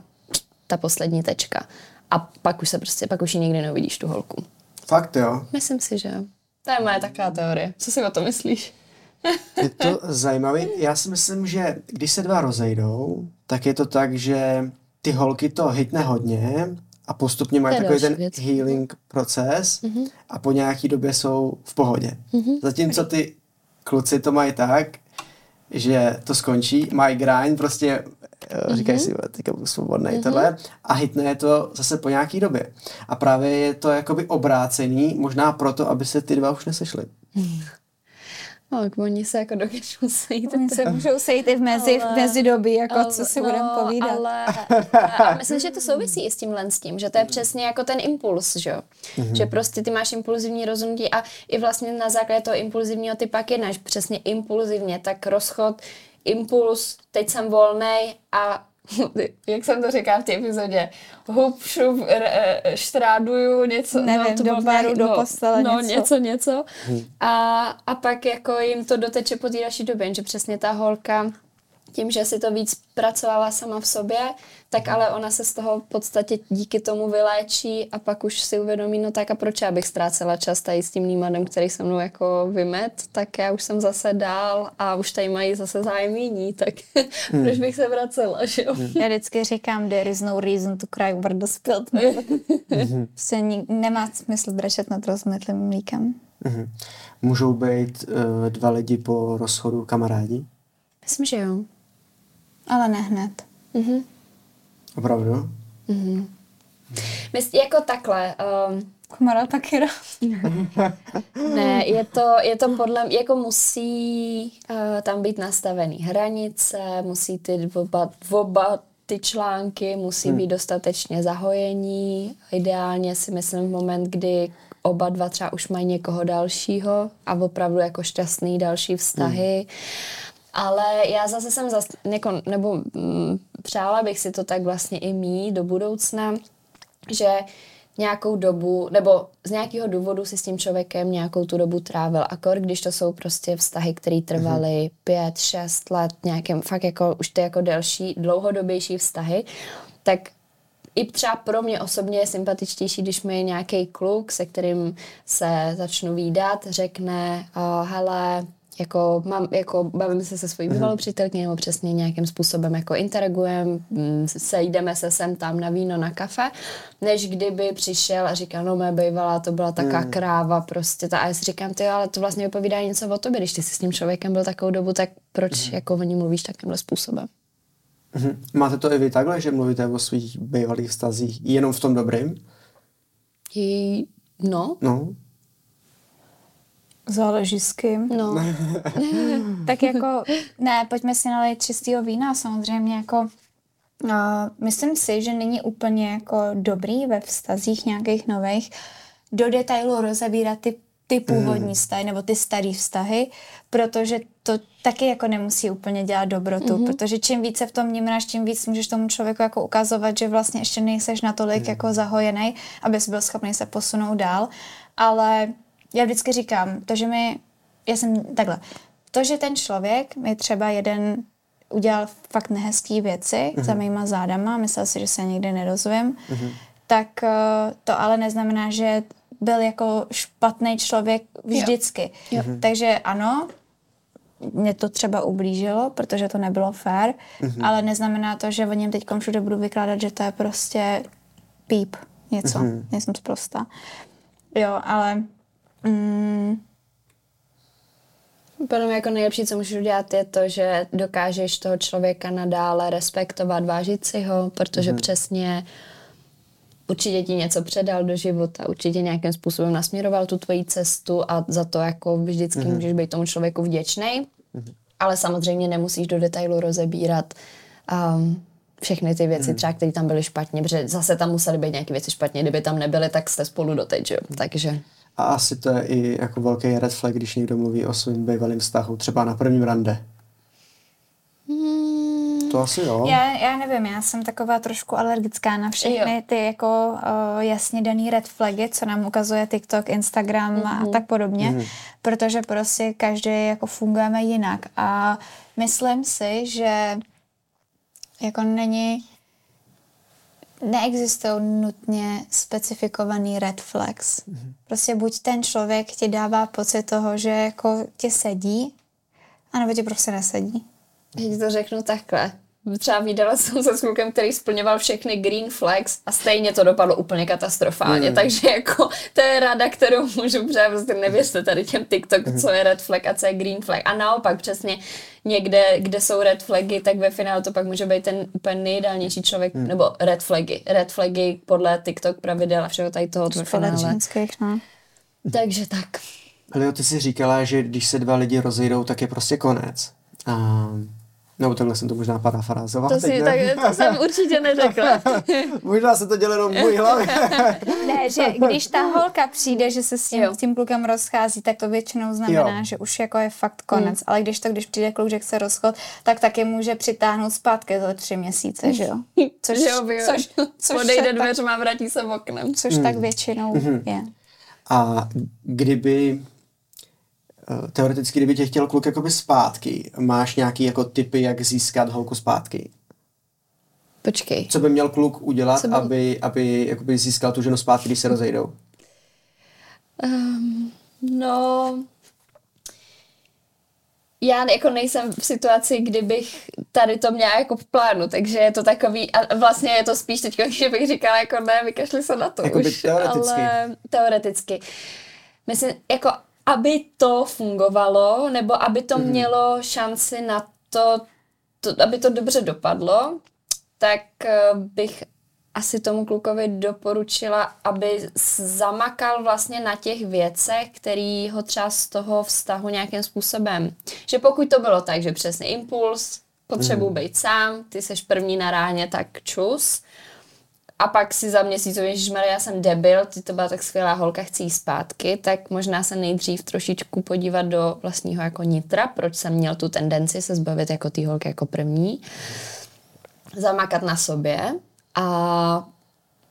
ta poslední tečka a pak už se prostě, pak už ji nikdy neuvidíš tu holku. Fakt jo? Myslím si, že To je moje taková teorie. Co si o to myslíš? je to zajímavé. Já si myslím, že když se dva rozejdou, tak je to tak, že ty holky to hitne hodně a postupně mají takový ten věc. healing proces mm-hmm. a po nějaký době jsou v pohodě. Mm-hmm. Zatímco ty kluci to mají tak, že to skončí, mají grind, prostě mm-hmm. říkají si, teďka budu svobodný, mm-hmm. tohle, a hitne je to zase po nějaký době. A právě je to jakoby obrácený, možná proto, aby se ty dva už nesešly. Mm. No, tak oni se jako dokážou sejít. Oni se můžou sejít i v mezi, ale, v mezidobí, jako ale, co si no, budeme povídat. Ale, a myslím, že to souvisí i s tímhle s tím, že to je přesně jako ten impuls, že jo. Mm-hmm. Že prostě ty máš impulzivní rozhodnutí a i vlastně na základě toho impulzivního ty pak jednáš přesně impulzivně, tak rozchod, impuls, teď jsem volnej a jak jsem to říkal v té epizodě, hup, šup, štráduju, něco, Nevím, no, to do baru, do no, postele, no, něco. něco, něco. Hmm. A, a pak jako jim to doteče po té další době, že přesně ta holka tím, že si to víc pracovala sama v sobě, tak ale ona se z toho v podstatě díky tomu vyléčí a pak už si uvědomí, no tak a proč já bych ztrácela čas tady s tím nímadem, který se mnou jako vymet, tak já už jsem zase dál a už tady mají zase zájem jiní, tak hmm. proč bych se vracela, že jo? Já vždycky říkám, there is no reason to cry over the spilled prostě nemá smysl brečet nad rozmetlým mlíkem. Mm-hmm. Můžou být uh, dva lidi po rozchodu kamarádi? Myslím, že jo. Ale ne hned. Mm-hmm. Opravdu? Mm-hmm. Myslím, jako takhle. Um, Kumara taky Ne, je to, je to podle, jako musí uh, tam být nastavený hranice, musí ty oba, oba ty články musí hmm. být dostatečně zahojení. Ideálně si myslím v moment, kdy oba dva třeba už mají někoho dalšího a opravdu jako šťastný další vztahy. Hmm ale já zase jsem zas, jako, nebo mm, přála bych si to tak vlastně i mít do budoucna, že nějakou dobu, nebo z nějakého důvodu si s tím člověkem nějakou tu dobu trávil. Akor, když to jsou prostě vztahy, které trvaly mm-hmm. pět, šest let, nějakým fakt jako už ty jako delší, dlouhodobější vztahy, tak i třeba pro mě osobně je sympatičtější, když mi nějaký kluk, se kterým se začnu výdat, řekne, uh, hele, jako, mám, jako bavím se se svojí bývalou mhm. přítelkyní nebo přesně nějakým způsobem jako interagujeme, mm, sejdeme se sem tam na víno, na kafe, než kdyby přišel a říkal, no mé bývalá, to byla taká mm. kráva prostě. Ta, a já si říkám, ty ale to vlastně vypovídá něco o tobě, když ty jsi s tím člověkem byl takovou dobu, tak proč mm. jako o ní mluvíš takovýmhle způsobem? Mm-hmm. Máte to i vy takhle, že mluvíte o svých bývalých vztazích jenom v tom dobrým? Jí, no, No, Záleží s kým. no. Tak jako, ne, pojďme si nalít čistého vína, samozřejmě jako Uh, myslím si, že není úplně jako dobrý ve vztazích nějakých nových do detailu rozebírat ty, ty původní vztahy nebo ty staré vztahy, protože to taky jako nemusí úplně dělat dobrotu, mm-hmm. protože čím více v tom vnímáš, tím víc můžeš tomu člověku jako ukazovat, že vlastně ještě nejseš natolik mm. jako zahojený, abys byl schopný se posunout dál, ale já vždycky říkám, to, že mi, já jsem takhle, to, že ten člověk mi třeba jeden udělal fakt nehezký věci mm-hmm. za mýma zádama, myslel si, že se nikdy nedozvím, mm-hmm. tak uh, to ale neznamená, že byl jako špatný člověk vždycky. Jo. Mm-hmm. Takže ano, mě to třeba ublížilo, protože to nebylo fér, mm-hmm. ale neznamená to, že o něm teď všude budu vykládat, že to je prostě píp, něco, mm-hmm. nejsem prostá. Jo, ale mm, Podle mě jako nejlepší, co můžeš udělat, je to, že dokážeš toho člověka nadále respektovat, vážit si ho, protože mm. přesně určitě ti něco předal do života, určitě nějakým způsobem nasměroval tu tvoji cestu a za to jako vždycky mm. můžeš být tomu člověku vděčný, mm. ale samozřejmě nemusíš do detailu rozebírat um, všechny ty věci, mm. třeba, které tam byly špatně, protože zase tam musely být nějaké věci špatně, kdyby tam nebyly, tak jste spolu doteď, jo? takže... A asi to je i jako velký red flag, když někdo mluví o svém bývalém vztahu, třeba na prvním rande. Hmm. To asi jo. Já, já nevím, já jsem taková trošku alergická na všechny Jo. ty jako uh, jasně daný red flagy, co nám ukazuje TikTok, Instagram mm-hmm. a tak podobně, mm-hmm. protože prostě každý jako fungujeme jinak a myslím si, že jako není neexistují nutně specifikovaný red flags. Mm-hmm. Prostě buď ten člověk ti dává pocit toho, že jako ti sedí, anebo ti prostě nesedí. Já ti to řeknu takhle. Třeba viděla jsem se s klukem, který splňoval všechny green flags a stejně to dopadlo úplně katastrofálně. Mm. Takže jako to je rada, kterou můžu přát, prostě nevěřte tady těm TikTok, co je red flag a co je green flag. A naopak přesně někde, kde jsou red flagy, tak ve finále to pak může být ten úplně nejideálnější člověk, mm. nebo red flagy. Red flagy podle TikTok pravidel a všeho tady toho ve finále. No. Takže tak. Ale jo, ty jsi říkala, že když se dva lidi rozejdou, tak je prostě konec. A... Nebo takhle jsem to možná parafrázoval. To, teď si, ne? tak, to jsem určitě neřekla. možná se to dělá jenom v mojí hlavě. Ne, že když ta holka přijde, že se s tím, Jo. s tím klukem rozchází, tak to většinou znamená, Jo. že už jako je fakt konec. Ale když to, když přijde kluk, že chce rozchod, tak taky může přitáhnout zpátky za tři měsíce, že jo? Což, Že jo, což, což, Odejde dveřma a vrátí se oknem. což tak většinou je. A kdyby teoreticky, kdyby tě chtěl kluk jakoby zpátky, máš nějaký jako typy, jak získat holku zpátky? Počkej. Co by měl kluk udělat, by- aby, aby jakoby získal tu ženu zpátky, když se rozejdou? Um, no, já jako nejsem v situaci, kdybych tady to měla jako v plánu, takže je to takový, a vlastně je to spíš teď, že bych říkala jako ne, vykašli se na to Jakoby už, teoreticky. ale teoreticky. Myslím, jako aby to fungovalo, nebo aby to Mhm. mělo šanci na to, to, aby to dobře dopadlo, tak eh, bych asi tomu klukovi doporučila, aby zamakal vlastně na těch věcech, který ho třeba z toho vztahu nějakým způsobem. Že pokud to bylo tak, že přesně impuls, potřebuji být sám, ty seš první na ráně, tak čus. A pak si za měsíc, Maria, já jsem debil, ty to byla tak skvělá holka, chci jít zpátky, tak možná se nejdřív trošičku podívat do vlastního jako nitra, proč jsem měl tu tendenci se zbavit jako té holky jako první zamakat na sobě. A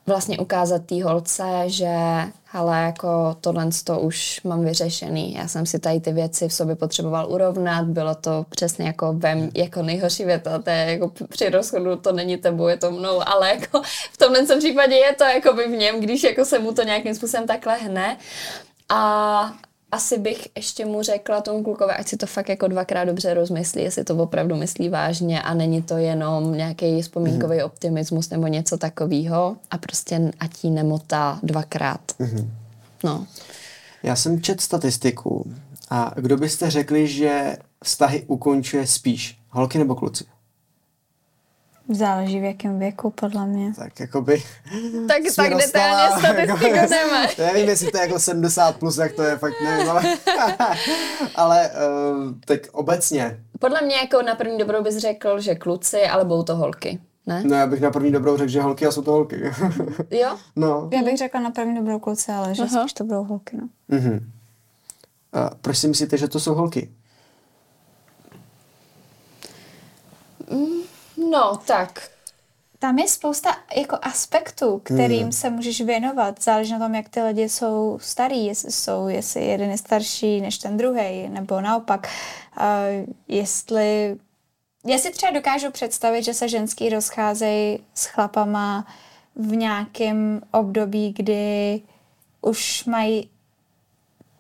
vlastně ukázat té holce, že hele, jako tohle to už mám vyřešený. Já jsem si tady ty věci v sobě potřeboval urovnat, bylo to přesně jako ve jako nejhorší věta, to je jako při rozchodu to není tebou, je to mnou, ale jako v tomhle případě je to jako by v něm, když jako se mu to nějakým způsobem takhle hne. A asi bych ještě mu řekla tomu klukovi, ať si to fakt jako dvakrát dobře rozmyslí, jestli to opravdu myslí vážně a není to jenom nějaký vzpomínkový optimismus nebo něco takového a prostě ať jí nemotá dvakrát. No. Já jsem čet statistiku a kdo byste řekli, že vztahy ukončuje spíš? Holky nebo kluci? Záleží v jakém věku, podle mě. Tak jakoby... Tak, tak detailně dostala, statistiku jako- nemáš. Nevím, jestli to je jako 70 plus, jak to je, fakt nevím, ale, ale uh, tak obecně, Podle mě jako na první dobrou bys řekl, že kluci, ale budou to holky. Ne? no já bych na první dobrou řekl, že holky a jsou to holky. Jo? no. Já bych řekla na první dobrou kluce, ale že Aha. spíš to budou holky, no. Mhm. A proč si myslíte, že to jsou holky? No, tak. Tam je spousta jako aspektů, kterým se můžeš věnovat. Záleží na tom, jak ty lidi jsou starý, jestli jsou, jestli jeden je starší než ten druhý, nebo naopak. Uh, jestli, já si třeba dokážu představit, že se ženský rozcházejí s chlapama v nějakém období, kdy už mají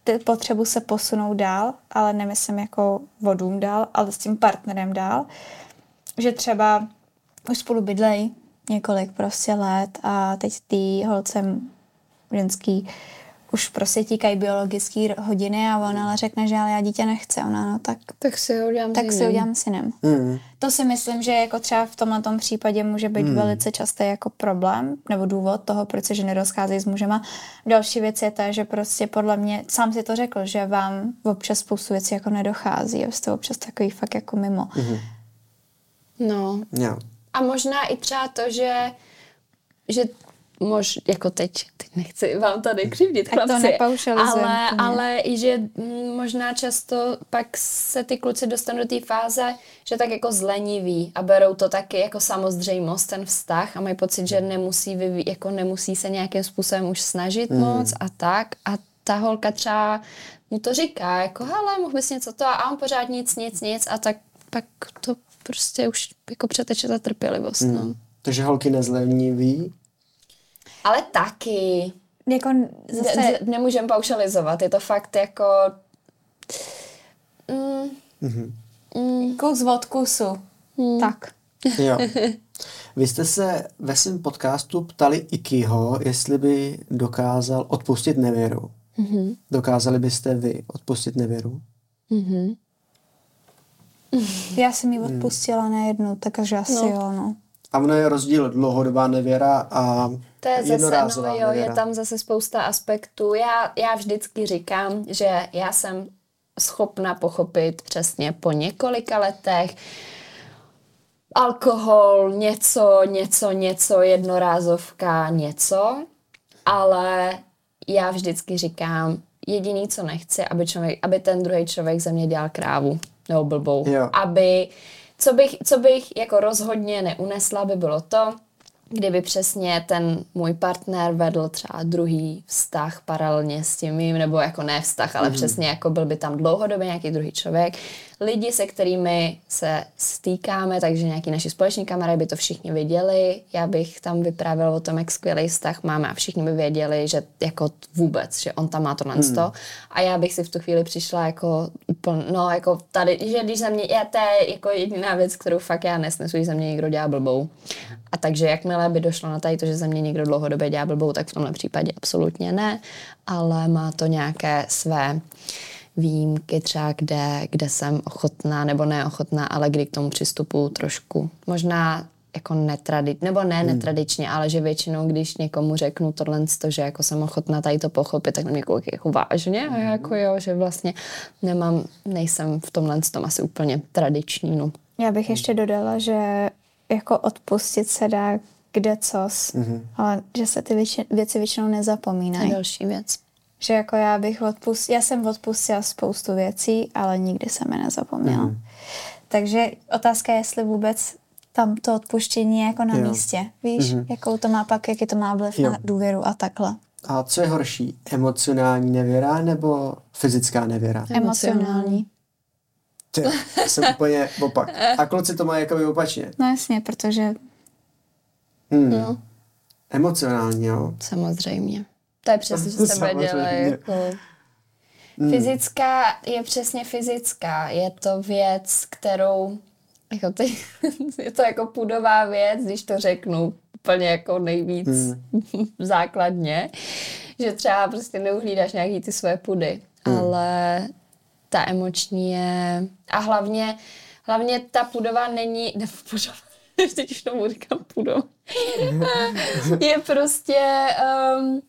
ty potřebu se posunout dál, ale nemyslím jako vodům dál, ale s tím partnerem dál. Že třeba už spolu bydlej několik prostě let a teď ty holce ženský už prostě tíkají biologické hodiny a ona ale řekne, že ale já dítě nechce. Ona, no tak, Tak si ho udělám tak si udělám synem. Mm. To si myslím, že jako třeba v tomhle tom případě může být hmm. velice častý jako problém nebo důvod toho, proč se ženy rozcházejí s mužema. Další věc je ta, že prostě podle mě, sám si to řekl, že vám občas spoustu věcí jako nedochází jste občas takový fakt jako mimo. Mhm. No. Jo. A možná i třeba to, že, že mož, jako teď, teď nechci vám tady křivdit, to chlapci, nepaušalizujeme ale, ale i že mm, možná často pak se ty kluci dostanou do té fáze, že tak jako zleniví a berou to taky jako samozřejmost, ten vztah a mají pocit, že nemusí, vyví, jako nemusí se nějakým způsobem už snažit Hmm. moc a tak a ta holka třeba mu to říká, jako hele, mohl bys něco to a on pořád nic, nic, nic a tak pak to prostě už jako přeteče ta trpělivost, no. Mm. Takže holky nezlevniví. Ale taky. Jako zase... Ne, nemůžeme paušalizovat, je to fakt jako... Mm, mm, Kus od kusu. Hmm. Tak. Jo. Vy jste se ve svém podcastu ptali Ikiho, jestli by dokázal odpustit nevěru. Mm-hmm. Dokázali byste vy odpustit nevěru? mm-hmm. Já jsem ji odpustila na jednu, takže asi No. jo, no. A ono je rozdíl dlouhodobá nevěra a To je zase, jednorázová no jo, nevěra. je tam zase spousta aspektů. Já, já vždycky říkám, že já jsem schopna pochopit přesně po několika letech alkohol, něco, něco, něco, jednorázovka, něco, ale já vždycky říkám, jediný, co nechci, aby, člověk, aby ten druhý člověk ze mě dělal krávu nebo blbou. Jo. Aby, co bych, co bych jako rozhodně neunesla, by bylo to, kdyby přesně ten můj partner vedl třeba druhý vztah paralelně s tím mým, nebo jako ne vztah, ale mm. přesně jako byl by tam dlouhodobě nějaký druhý člověk. Lidi, se kterými se stýkáme, takže nějaký naši společní kamarádi by to všichni viděli. Já bych tam vyprávěl o tom, jak skvělý vztah máme a všichni by věděli, že jako vůbec, že on tam má tohle mm. A já bych si v tu chvíli přišla jako úplně, no jako tady, že když za mě, já to je jako jediná věc, kterou fakt já nesnesu, když za mě někdo dělá blbou. A takže jakmile by došlo na tady to, že za mě někdo dlouhodobě dělá blbou, tak v tomhle případě absolutně ne, ale má to nějaké své výjimky třeba, kde, kde jsem ochotná nebo neochotná, ale kdy k tomu přistupuju trošku. Možná jako netradičně, nebo ne hmm. netradičně, ale že většinou, když někomu řeknu tohle, to, že jako jsem ochotná tady to pochopit, tak na mě koukají jako vážně a já jako jo, že vlastně nemám, nejsem v tomhle tom asi úplně tradiční, no. Já bych ještě dodala, že jako odpustit se dá kde cos, mm-hmm. ale že se ty větši, věci většinou To je nezapomínají. další věc. Že jako já bych odpustila, já jsem odpustila spoustu věcí, ale nikdy jsem je nezapomněla. Mm-hmm. Takže otázka je, jestli vůbec tam to odpuštění je jako na Jo. místě. Víš, mm-hmm. jakou to má pak, jaký to má vliv Jo. na důvěru a takhle. A co je horší? Emocionální nevěra nebo fyzická nevěra? Emocionální. Ty, já jsem úplně opak. A kluci to mají jako opačně. No jasně, protože Hmm. No. Emocionální, jo. Samozřejmě. To je přesně, co dělá. Samozřejmě. Jako... Fyzická je přesně fyzická. Je to věc, kterou jako ty, je to jako pudová věc, když to řeknu úplně jako nejvíc základně, že třeba prostě neuhlídáš nějaký ty své pudy, ale ta emoční je a hlavně hlavně ta pudová není, ne, pudová, teď už tomu říkám půdou, je prostě... Um,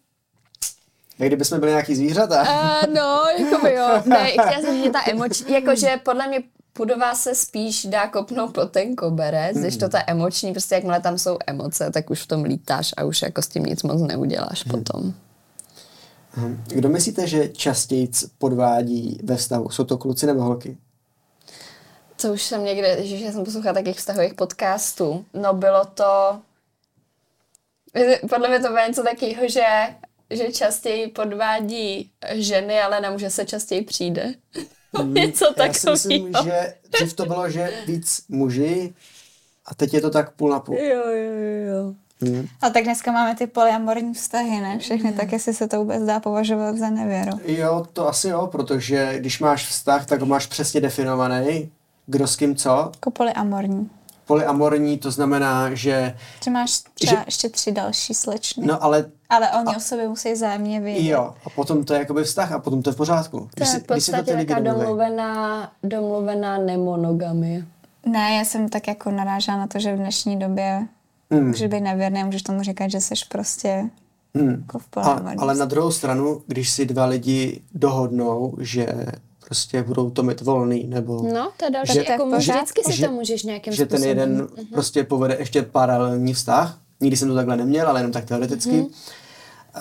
jak kdyby jsme byli nějaký zvířata. Uh, no, jako by jo. Ne, chtěla jsem že ta emoční, jakože podle mě pudová se spíš dá kopnout po ten koberec, mm. když to ta emoční, prostě jakmile tam jsou emoce, tak už v tom lítáš a už jako s tím nic moc neuděláš mm. potom. Kdo myslíte, že častěji podvádí ve vztahu? Jsou to kluci nebo holky? To už jsem někde, že jsem poslouchala takých vztahových podcastů. No bylo to, podle mě to bylo něco takového, že, že častěji podvádí ženy, ale na muže se častěji přijde. Mm, něco takového. Já si myslím, že dřív to bylo, že víc muži a teď je to tak půl na půl. Jo, jo, jo. Hmm. A tak dneska máme ty polyamorní vztahy, ne? Všechny, hmm. tak jestli se to vůbec dá považovat za nevěru. Jo, to asi jo, protože když máš vztah, tak ho máš přesně definovaný, kdo s kým co. Jako polyamorní. Polyamorní to znamená, že... Že máš třeba že, ještě tři další slečny. No ale... Ale oni a, o sobě musí zájemně vědět. Jo, a potom to je jakoby vztah a potom to je v pořádku. To je v podstatě taková domluvená, domluvená nemonogamie. Ne, já jsem tak jako narážela na to, že v dnešní době mm. můžeš být nevěrný, můžeš tomu říkat, že jsi prostě mm. jako v a, Ale na druhou stranu, když si dva lidi dohodnou, že prostě budou to mít volný, nebo... No, to je další, že, jako že, vždycky si že, to můžeš nějakým že způsobem. Že ten jeden uh-huh. prostě povede ještě paralelní vztah, nikdy jsem to takhle neměl, ale jenom tak teoreticky, uh-huh.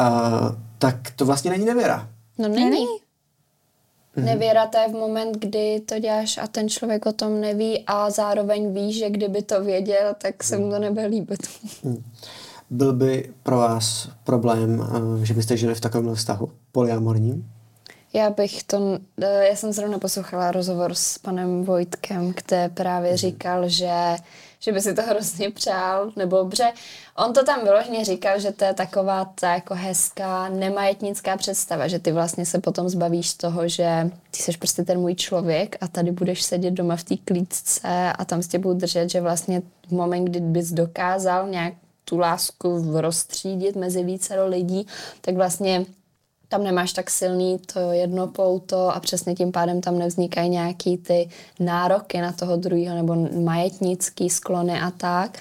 uh, tak to vlastně není nevěra. No není. Mm-hmm. Nevěra to je v moment, kdy to děláš a ten člověk o tom neví a zároveň ví, že kdyby to věděl, tak se mu to nebude líbit. Mm. Byl by pro vás problém, eh, že byste žili v takovém vztahu polyamorním? Já bych to, eh, já jsem zrovna poslouchala rozhovor s panem Vojtkem, kde právě mhm. říkal, že že by si to hrozně přál, nebo dobře. On to tam vyloženě říkal, že to je taková ta jako hezká, nemajetnická představa, že ty vlastně se potom zbavíš toho, že ty jsi prostě ten můj člověk a tady budeš sedět doma v té klíčce a tam s tě budou držet, že vlastně v moment, kdy bys dokázal nějak tu lásku rozstřídit mezi více lidí, tak vlastně tam nemáš tak silný to jedno pouto a přesně tím pádem tam nevznikají nějaký ty nároky na toho druhého nebo majetnický sklony a tak.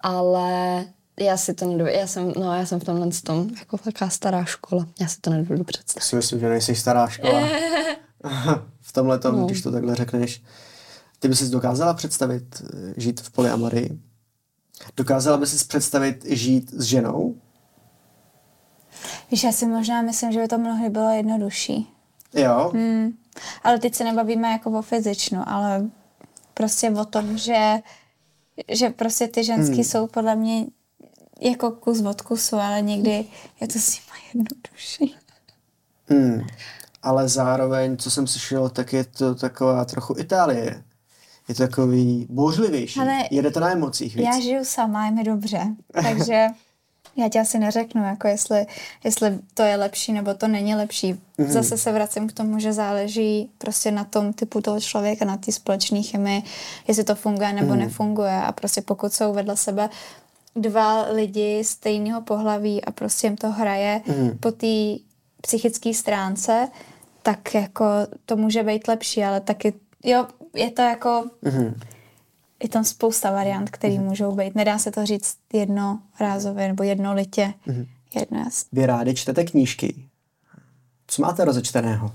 Ale já si to nedovedu, já jsem, no, já jsem v tomhle tom jako taková stará škola. Já si to nedovedu představit. Si myslím, že nejsi stará škola. v tomhle tom, no. když to takhle řekneš. Ty bys si dokázala představit eh, žít v polyamorii? Dokázala bys si představit žít s ženou? Víš, já si možná myslím, že by to mnohdy bylo jednodušší. Jo. Hmm. Ale teď se nebavíme jako o fyzičnu, ale prostě o tom, že, že prostě ty ženský hmm. jsou podle mě jako kus od kusu, ale někdy je to s nima jednodušší. Hmm. Ale zároveň, co jsem slyšel, tak je to taková trochu Itálie. Je to takový bouřlivější. Ale Jede to na emocích víc. Já žiju sama, je mi dobře. Takže já ti asi neřeknu, jako jestli, jestli to je lepší nebo to není lepší. Mm-hmm. Zase se vracím k tomu, že záleží prostě na tom typu toho člověka, na té společné chemii, jestli to funguje nebo mm-hmm. nefunguje. A prostě pokud jsou vedle sebe dva lidi stejného pohlaví a prostě jim to hraje mm-hmm. po té psychické stránce, tak jako to může být lepší, ale taky, jo, je to jako... Mm-hmm je tam spousta variant, které mm-hmm. můžou být. Nedá se to říct jednorázově nebo jednolitě. Mm-hmm. Jedno Vy rádi čtete knížky. Co máte rozečteného?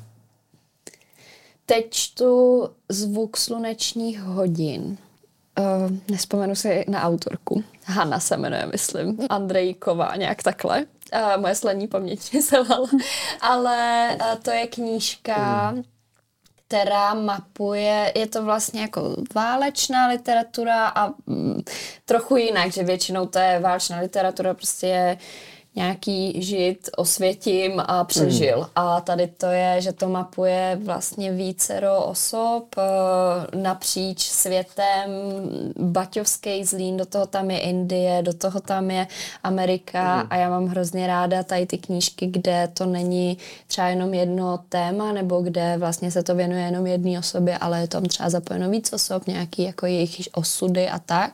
Teď čtu zvuk slunečních hodin. Uh, nespomenu si na autorku. Hanna se jmenuje, myslím. Andrejková, nějak takhle. Uh, moje slení paměť mi se Ale uh, to je knížka, mm která mapuje, je to vlastně jako válečná literatura a mm, trochu jinak, že většinou to je válečná literatura, prostě je nějaký žít osvětím a přežil. Mm. A tady to je, že to mapuje vlastně vícero osob uh, napříč světem, Baťovský zlín, do toho tam je Indie, do toho tam je Amerika mm. a já mám hrozně ráda tady ty knížky, kde to není třeba jenom jedno téma, nebo kde vlastně se to věnuje jenom jedné osobě, ale je tam třeba zapojeno víc osob, nějaký jako jejich osudy a tak.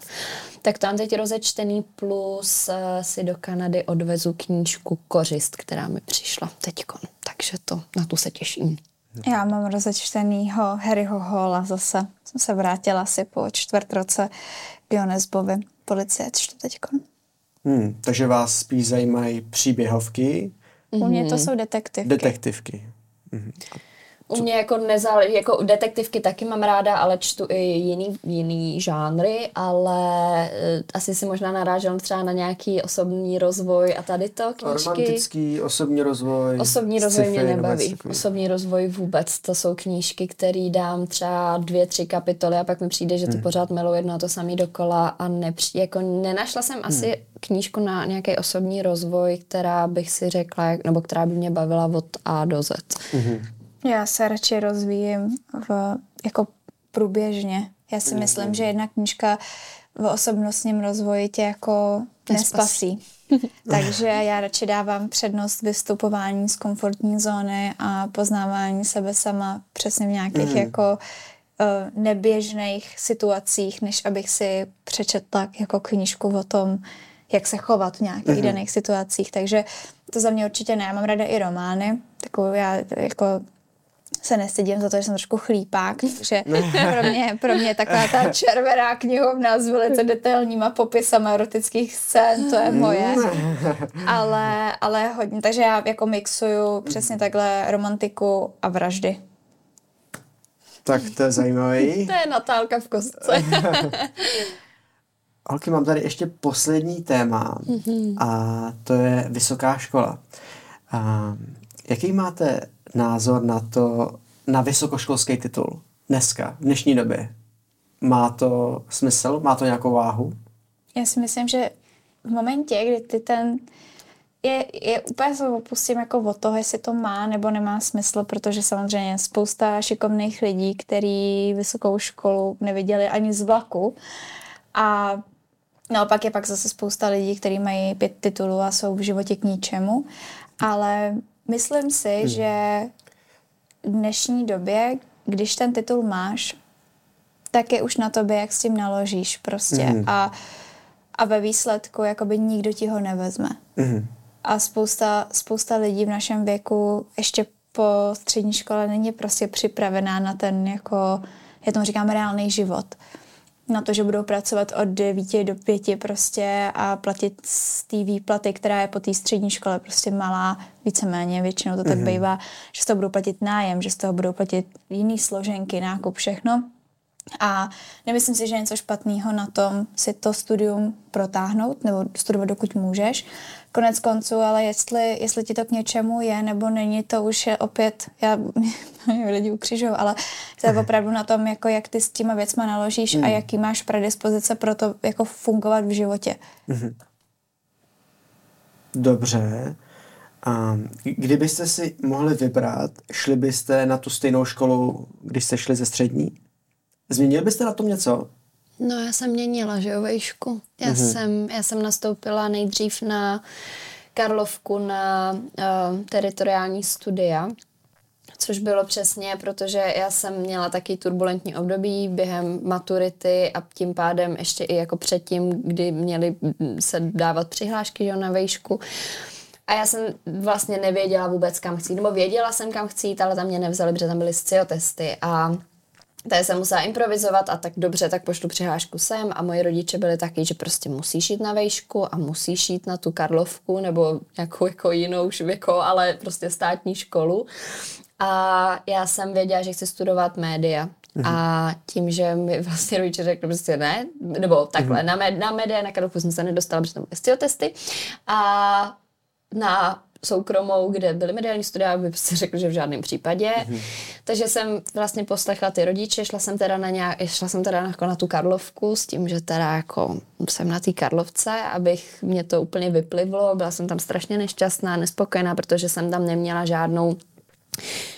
Tak to mám teď rozečtený plus uh, si do Kanady odvezu knížku Kořist, která mi přišla teďkon. Takže to, na tu se těším. Já mám rozečtenýho Harryho Halla zase. Jsem se vrátila asi po čtvrt roce k Jonesbovi. Policie čtu teďko. Hmm, takže vás spíš zajímají příběhovky, U mě to jsou detektivky. detektivky. U mě jako nezáleží, jako detektivky taky mám ráda, ale čtu i jiný, jiný žánry, ale eh, asi si možná narážel třeba na nějaký osobní rozvoj a tady to knížky. Romantický, osobní rozvoj. Osobní rozvoj mě nebaví. Osobní rozvoj vůbec. To jsou knížky, které dám třeba dvě, tři kapitoly a pak mi přijde, že to Hmm. pořád miluji jedno a to samý dokola a nepři, jako nenašla jsem Hmm. asi knížku na nějaký osobní rozvoj, která bych si řekla, nebo která by mě bavila od A do Z. Mhm. Já se radši rozvíjím v, jako průběžně. Já si myslím, že jedna knížka v osobnostním rozvoji tě jako nespasí. Takže já radši dávám přednost vystupování z komfortní zóny a poznávání sebe sama přesně v nějakých jako eh, neběžných situacích, než abych si přečetla jako knížku o tom, jak se chovat v nějakých daných situacích. Takže to za mě určitě ne. Já mám ráda i romány. Takovou já jako se nestydím za to, že jsem trošku chlípák, takže pro mě, pro mě taková ta červená knihovna s velice detailníma popisama erotických scén, to je moje. Ale, ale hodně, takže já jako mixuju přesně takhle romantiku a vraždy. Tak to je zajímavý. To je Natálka v kostce. Holky, mám tady ještě poslední téma a to je vysoká škola. A jaký máte názor na to, na vysokoškolský titul dneska, v dnešní době? Má to smysl? Má to nějakou váhu? Já si myslím, že v momentě, kdy ty ten je, je úplně se opustím jako od toho, jestli to má nebo nemá smysl, protože samozřejmě je spousta šikovných lidí, kteří vysokou školu neviděli ani z vlaku a naopak je pak zase spousta lidí, kteří mají pět titulů a jsou v životě k ničemu, ale myslím si, hmm. že v dnešní době, když ten titul máš, tak je už na tobě, jak s tím naložíš prostě Mhm. a, a ve výsledku jakoby nikdo ti ho nevezme. Mhm. A spousta, spousta lidí v našem věku ještě po střední škole není prostě připravená na ten jako, já tomu říkám, reálný život. Na to, že budou pracovat od 9 do 5 prostě a platit z té výplaty, která je po té střední škole prostě malá, víceméně většinou to tak Mhm. bývá, že z toho budou platit nájem, že z toho budou platit jiný složenky, nákup, všechno. A nemyslím si, že je něco špatného na tom si to studium protáhnout nebo studovat, dokud můžeš. Konec konců, ale jestli, jestli ti to k něčemu je nebo není, to už je opět, já mě lidi ukřižují, ale to je opravdu na tom, jako jak ty s těma věcma naložíš a jaký máš predispozice pro to jako fungovat v životě. Dobře. A kdybyste si mohli vybrat, šli byste na tu stejnou školu, když jste šli ze střední? Změnili byste na tom něco? No já jsem měnila, že jo, vejšku. Já, Mhm. jsem, já jsem nastoupila nejdřív na Karlovku na uh, teritoriální studia, což bylo přesně, protože já jsem měla taky turbulentní období během maturity a tím pádem ještě i jako předtím, kdy měly mm, se dávat přihlášky že jo, na vejšku. A já jsem vlastně nevěděla vůbec, kam chci nebo věděla jsem, kam chci jít, ale tam mě nevzali, protože tam byly sciotesty a Tady jsem musela improvizovat a tak dobře, tak pošlu přihlášku sem a moji rodiče byli taky, že prostě musíš jít na vejšku a musíš jít na tu Karlovku nebo nějakou jako jinou švěko, ale prostě státní školu. A já jsem věděla, že chci studovat média. A tím, že mi vlastně rodiče řekli prostě ne, nebo takhle, na, med, na média, na Karlovku jsem se nedostala, protože tam byly sciotesty. A na soukromou, kde byly mediální studia, by prostě řekl, že v žádném případě. Mm-hmm. Takže jsem vlastně poslechla ty rodiče, šla jsem teda na, nějak, šla jsem teda jako na tu Karlovku s tím, že teda jako jsem na té Karlovce, abych mě to úplně vyplivlo. Byla jsem tam strašně nešťastná, nespokojená, protože jsem tam neměla žádnou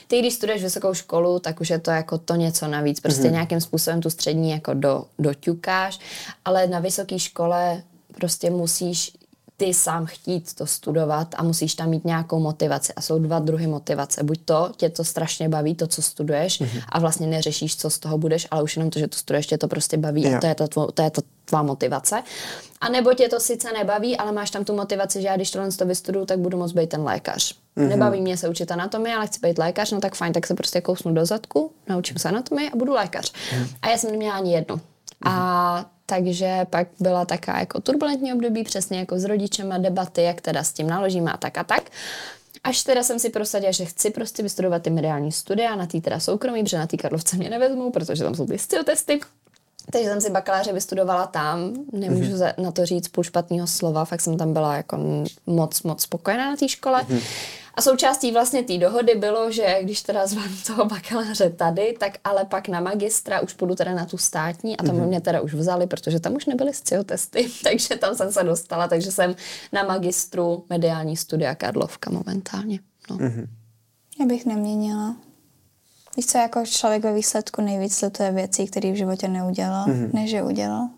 ty, když studuješ vysokou školu, tak už je to jako to něco navíc. Prostě mm-hmm. nějakým způsobem tu střední jako do, doťukáš, ale na vysoké škole prostě musíš ty sám chtít to studovat a musíš tam mít nějakou motivaci. A jsou dva druhy motivace. Buď to, tě to strašně baví, to, co studuješ mm-hmm. a vlastně neřešíš, co z toho budeš, ale už jenom to, že to studuješ, tě to prostě baví jo. a to je, to, tvo, to je to tvá motivace. A nebo tě to sice nebaví, ale máš tam tu motivaci, že já když tohle to vystuduju, tak budu moct být ten lékař. Mm-hmm. Nebaví mě se učit anatomii, ale chci být lékař, no tak fajn, tak se prostě kousnu do zadku, naučím se anatomii a budu lékař. Mm. A já jsem neměla ani jednu. Mm. A takže pak byla taká jako turbulentní období, přesně jako s rodičema debaty, jak teda s tím naložíme a tak a tak. Až teda jsem si prosadila, že chci prostě vystudovat ty mediální studia, na tý teda soukromí, protože na tý Karlovce mě nevezmou, protože tam jsou ty testy. Takže jsem si bakaláře vystudovala tam, nemůžu mm-hmm. na to říct půl špatného slova, fakt jsem tam byla jako moc, moc spokojená na té škole. Mm-hmm. A součástí vlastně té dohody bylo, že když teda zvládnu toho bakaláře tady, tak ale pak na magistra už půjdu teda na tu státní a tam mm-hmm. mě teda už vzali, protože tam už nebyly testy, takže tam jsem se dostala, takže jsem na magistru mediální studia Karlovka momentálně. No. Mm-hmm. Já bych neměnila. Víš co, jako člověk ve výsledku nejvíc je věcí, které v životě neudělal, mm-hmm. než je udělal.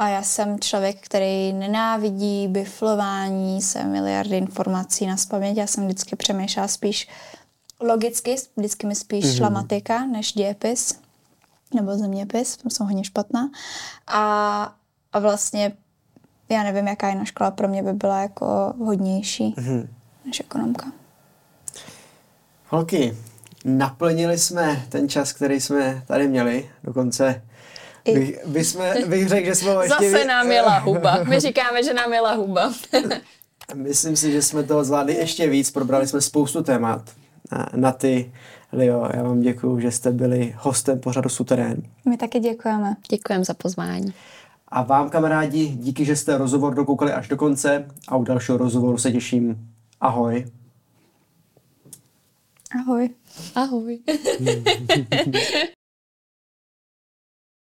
A já jsem člověk, který nenávidí biflování se miliardy informací na spaměť. Já jsem vždycky přemýšlela spíš logicky, vždycky mi spíš mm-hmm. šla matika než dějepis nebo zeměpis, tam jsem hodně špatná. A, a vlastně já nevím, jaká jiná škola pro mě by byla jako hodnější mm-hmm. než ekonomka. Holky, naplnili jsme ten čas, který jsme tady měli. Dokonce bych, by jsme, bych řekl, že jsme ještě... Zase nám je lahuba. My říkáme, že nám je lahuba. Myslím si, že jsme toho zvládli ještě víc. Probrali jsme spoustu témat. Na, na ty, Lio, já vám děkuji, že jste byli hostem pořadu Suterén. My taky děkujeme. Děkujeme za pozvání. A vám, kamarádi, díky, že jste rozhovor dokoukali až do konce a u dalšího rozhovoru se těším. Ahoj. Ahoj. Ahoj.